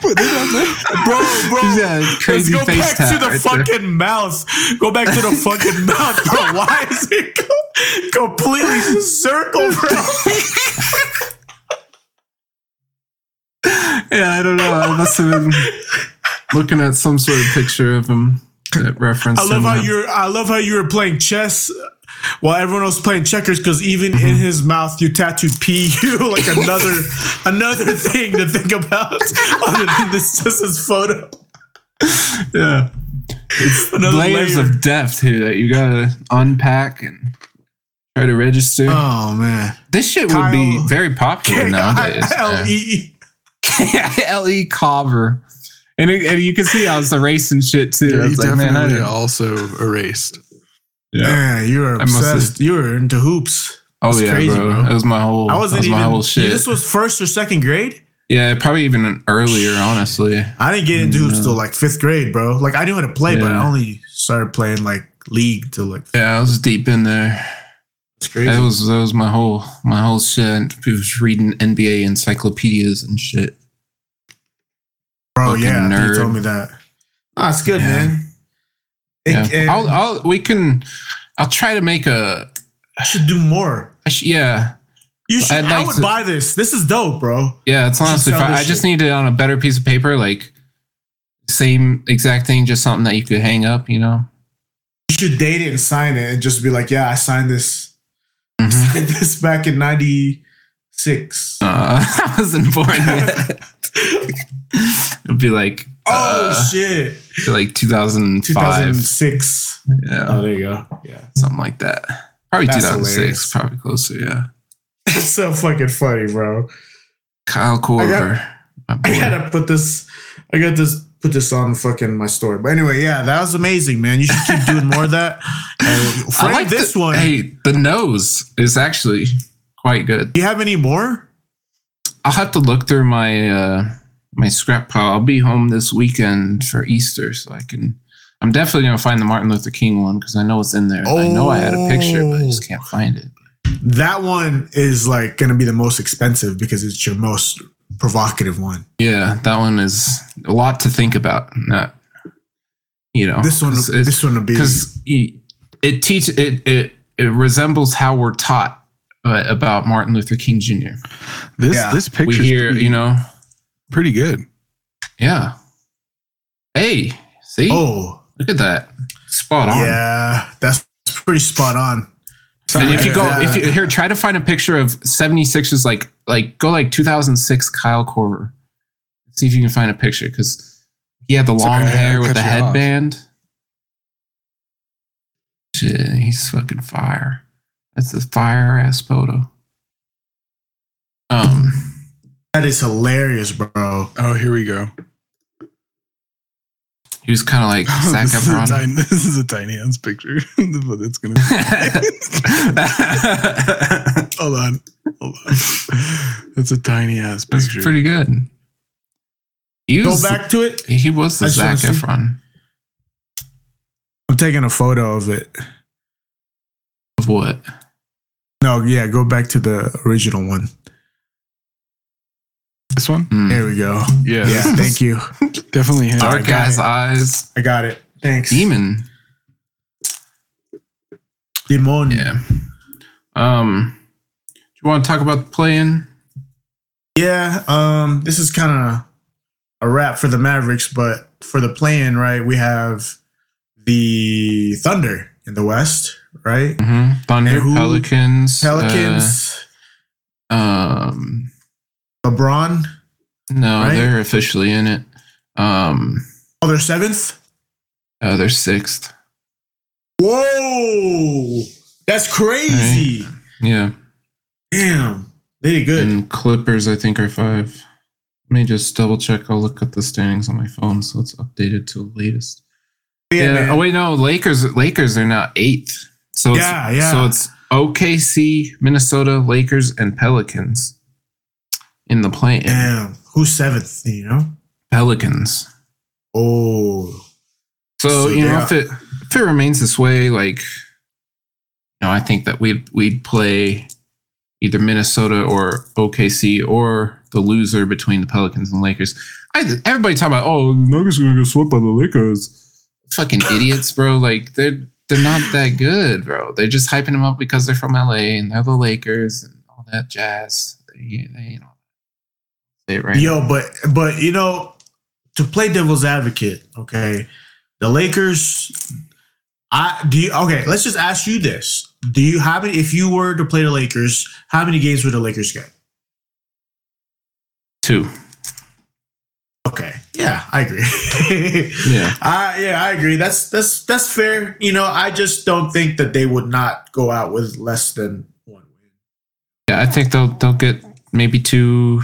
put it on the. Bro, bro. He's crazy Let's go face back to the right there. fucking mouth. Go back to the fucking mouth, bro. Why is it co- completely circle, bro? Yeah, I don't know. I must have been. looking at some sort of picture of him reference. I love how you're. I love how you were playing chess while everyone else playing checkers. Because even in mm-hmm. his mouth, you tattooed "pu" like another another thing to think about. Other than this, just his photo. yeah. It's Another layers layer. of depth here that you gotta unpack and try to register. Oh man, this shit would be very popular nowadays. man. K-I-L-E. L.E. Cover. And, it, and you can see I was erasing shit too. I you was like, man, I definitely didn't- also erased. yeah. Man, you were I must have- obsessed. You were into hoops. Oh That's yeah, crazy, bro. bro. That was my whole. I wasn't was my even. whole shit. This was first or second grade. yeah, probably even earlier, honestly. I didn't get into hoops till like fifth grade, bro. Like I knew how to play, but I only started playing like league till like Yeah, I was deep in there. it's crazy. That was that was my whole my whole shit. People was reading NBA encyclopedias and shit. Bro, yeah, nerd. you told me that. Ah, it's good, Yeah. man. It- Yeah, it- I'll, I'll we can. I'll try to make a. I should do more. I sh- yeah, You should. I'd I would to- buy this. This is dope, bro. yeah. It's honestly. sell fine. I just need it on a better piece of paper, like same exact thing, just something that you could hang up. You know. You should date it and sign it, and just be like, "Yeah, I signed this. Mhm. Signed this back in '96." Uh, I wasn't born yet. It'd be like oh uh, shit! like 2005. 2006. Yeah, Oh, there you go. Yeah, something like that. Probably That's 2006. hilarious. Probably closer. Yeah. it's so fucking funny, bro. Kyle Korver. my boy. I gotta put this. I got this. Put this on fucking my story. But anyway, yeah, that was amazing, man. You should keep doing more of that. And I like this the, one. Hey, the nose is actually quite good. Do you have any more? I'll have to look through my uh my scrap pile. I'll be home this weekend for Easter, so I can. I'm definitely gonna find the Martin Luther King one because I know it's in there. I know I had a picture, but I just can't find it. That one is like going to be the most expensive because it's your most provocative one. Yeah, that one is a lot to think about. Not, you know, This one, this one will be. because it teach it it it resembles how we're taught uh, about Martin Luther King Jr. This Yeah. this We picture hear, you know, pretty good. yeah. Hey, see, Oh, look at that, spot on. yeah, that's pretty spot on. And if you go, Yeah. if you here, try to find a picture of 76ers, like like go like 2006 Kyle Korver. See if you can find a picture because he had the long Sorry, hair with the you off. headband. Shit, he's fucking fire. That's a fire ass photo. Um, That is hilarious, bro. Oh, here we go. he was kind of like Zac this, is Efron. tiny, this is a tiny ass picture, but it's gonna. hold on, hold on. That's a tiny ass That's picture. pretty good. He Go back to it. He was the I just wanna Zac. Efron I'm taking a photo of it. of what? No, yeah, go back to the original one. this one, Mm. There we go. yeah, Yeah, thank you. definitely him. Dark got ass eyes, I got it. Thanks. demon. Demon. Yeah. Um, do you want to talk about the play-in? Yeah, um, this is kind of a wrap for the Mavericks, but for the play-in, right, we have the Thunder in the West, right? Mm-hmm. Thunder, who- Pelicans, Pelicans, uh, um, LeBron. no, Right? they're officially in it. Um, Oh, they're seventh. uh, they're sixth. Whoa, that's crazy. Yeah, Damn, they did good. and Clippers, I think, are five. Let me just double check. I'll look at the standings on my phone, so it's updated to the latest. Yeah. man. Oh wait, no, Lakers. Lakers are now eighth. So it's, Yeah, yeah. So it's OKC, Minnesota, Lakers, and Pelicans in the play. Damn, who's seventh? You know? Pelicans. Oh, So, So you know, if it if it remains this way, like, you know, I think that we'd we'd play either Minnesota or OKC or the loser between the Pelicans and Lakers. I, everybody talk about oh Nuggets are gonna get swept by the Lakers. Fucking idiots, bro. Like they're they're not that good, bro. They're just hyping them up because they're from LA and they're the Lakers and all that jazz. They, they you know, they right. yo, but but you know, to play devil's advocate, okay, the Lakers. I do you okay? Let's just ask you this: Do you have it? If you were to play the Lakers, how many games would the Lakers get? Two. Okay, yeah, I agree. Yeah. Uh, yeah, I agree. That's that's that's fair. You know, I just don't think that they would not go out with less than one win. Yeah, I think they'll they'll get maybe two.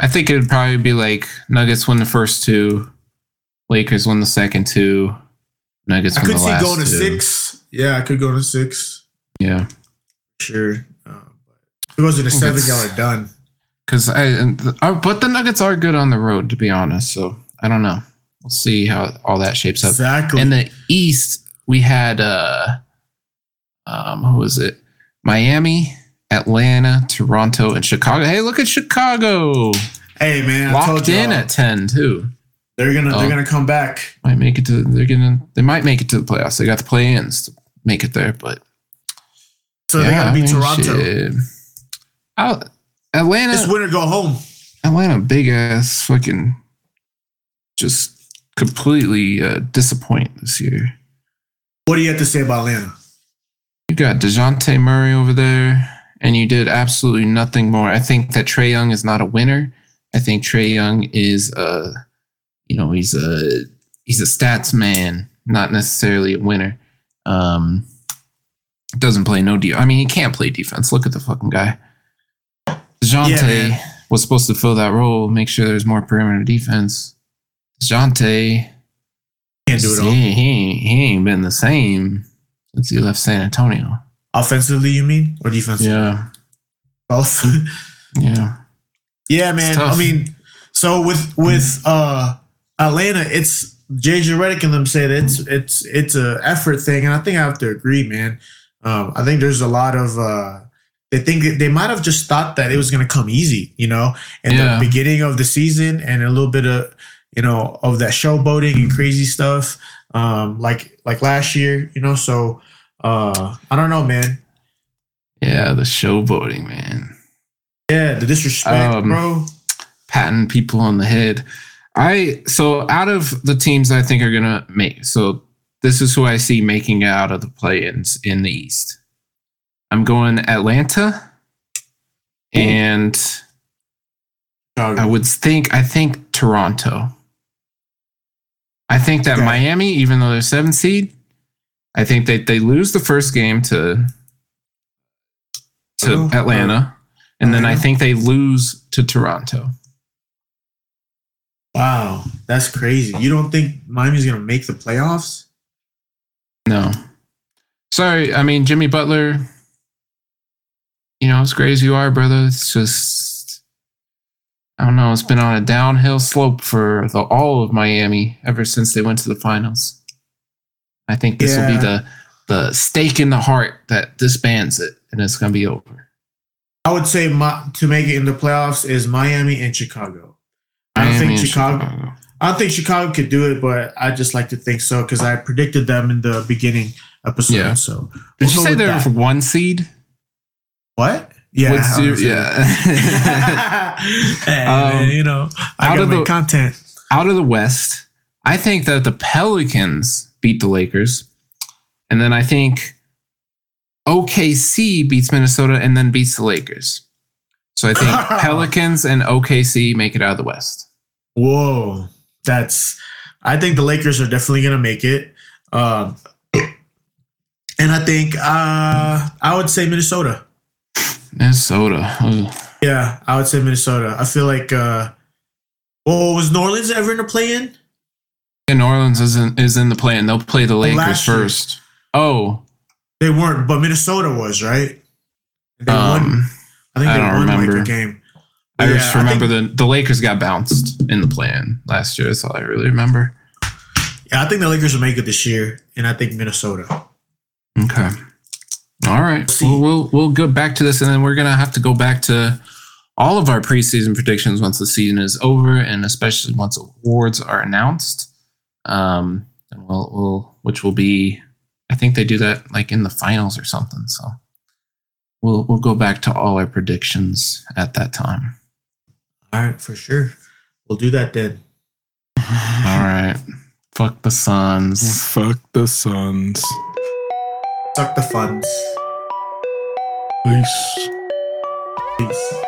I think it would probably be like Nuggets win the first two, Lakers win the second two, Nuggets I win could the see last going to six. Yeah, I could go to six. Yeah, Sure. Uh, it goes to the seven, y'all are done. Because I uh, but the Nuggets are good on the road to be honest. So I don't know. We'll see how all that shapes up. Exactly. In the East, we had uh, um, who was it? Miami, Atlanta, Toronto, and Chicago. Hey, look at Chicago hey man, I told locked in at ten too. they're gonna Oh. they're gonna come back. might make it to they're gonna they might make it to the playoffs. They got the play-ins to make it there, but So they gotta I beat mean, Toronto. shit. Out Atlanta This winner go home. Atlanta big ass fucking just completely uh, disappoint this year. What do you have to say about Atlanta? You got Dejounte Murray over there, and you did absolutely nothing more. I think that Trae Young is not a winner. I think Trae Young is a, you know, he's a he's a stats man, not necessarily a winner. Um, doesn't play no de- I mean, he can't play defense. Look at the fucking guy. Dejounte Yeah, was supposed to fill that role, make sure there's more perimeter defense. Dejounte, Can't do it he, all. he, ain't, he ain't been the same since he left San Antonio. Offensively, you mean, or defensively? Yeah, Both. yeah. yeah, man. I mean, so with with uh Atlanta, it's JJ Redick and them say that it's it's it's a effort thing, and I think I have to agree, man. Um, I think there's a lot of uh they think they might have just thought that it was going to come easy, you know, in Yeah. the beginning of the season, and a little bit of you know of that showboating and crazy stuff, um, like like last year, you know. So uh, I don't know, man. Yeah, the showboating, man. Yeah, the disrespect, Um, bro. Patting people on the head. I so out of the teams I think are gonna make so this is who I see making it out of the play-ins in the East. I'm going Atlanta, and I would think I think Toronto. I think that Okay. Miami, even though they're seven seed, I think that they lose the first game to to Oh, Atlanta, and then I think they lose to Toronto. Wow, that's crazy. You don't think Miami's gonna make the playoffs? No, sorry. I mean Jimmy Butler. You know, as great as you are, brother, it's just I don't know. It's been on a downhill slope for the all of Miami ever since they went to the finals. I think this will be the the stake in the heart that disbands it, and it's gonna be over. I would say my, to make it in the playoffs is Miami and Chicago. I don't think and Chicago, I don't think Chicago could do it, but I just like to think so because I predicted them in the beginning episode. Yeah. So Did we'll you say they're that. one seed? What? Yeah, zero- yeah. Hey, Um, you know, I out got of the- content. out of the West, I think that the Pelicans beat the Lakers. And then I think OKC beats Minnesota and then beats the Lakers. So I think Pelicans and OKC make it out of the West. Whoa, that's. I think the Lakers are definitely gonna make it, um, and I think uh, I would say Minnesota. Minnesota. Ugh. Yeah, I would say Minnesota. I feel like. Uh, well, was New Orleans ever in a play-in? And New Orleans is in, is in the play, and they'll play the Lakers last year. first. Oh, They weren't, but Minnesota was right. They won. um, I think I they won remember. like a game. I Yeah, just I remember think- the the Lakers got bounced in the plan last year. That's all I really remember. Yeah, I think the Lakers will make it this year, and I think Minnesota. Okay. All right. See. Well, we'll we'll go back to this, and then we're gonna have to go back to all of our preseason predictions once the season is over, and especially once awards are announced. Um, and we'll we'll which will be, I think they do that like in the finals or something. So we'll we'll go back to all our predictions at that time. All right, for sure. We'll do that then. All right. Fuck the Suns. Fuck the Suns. Suck the funds. Peace. Peace.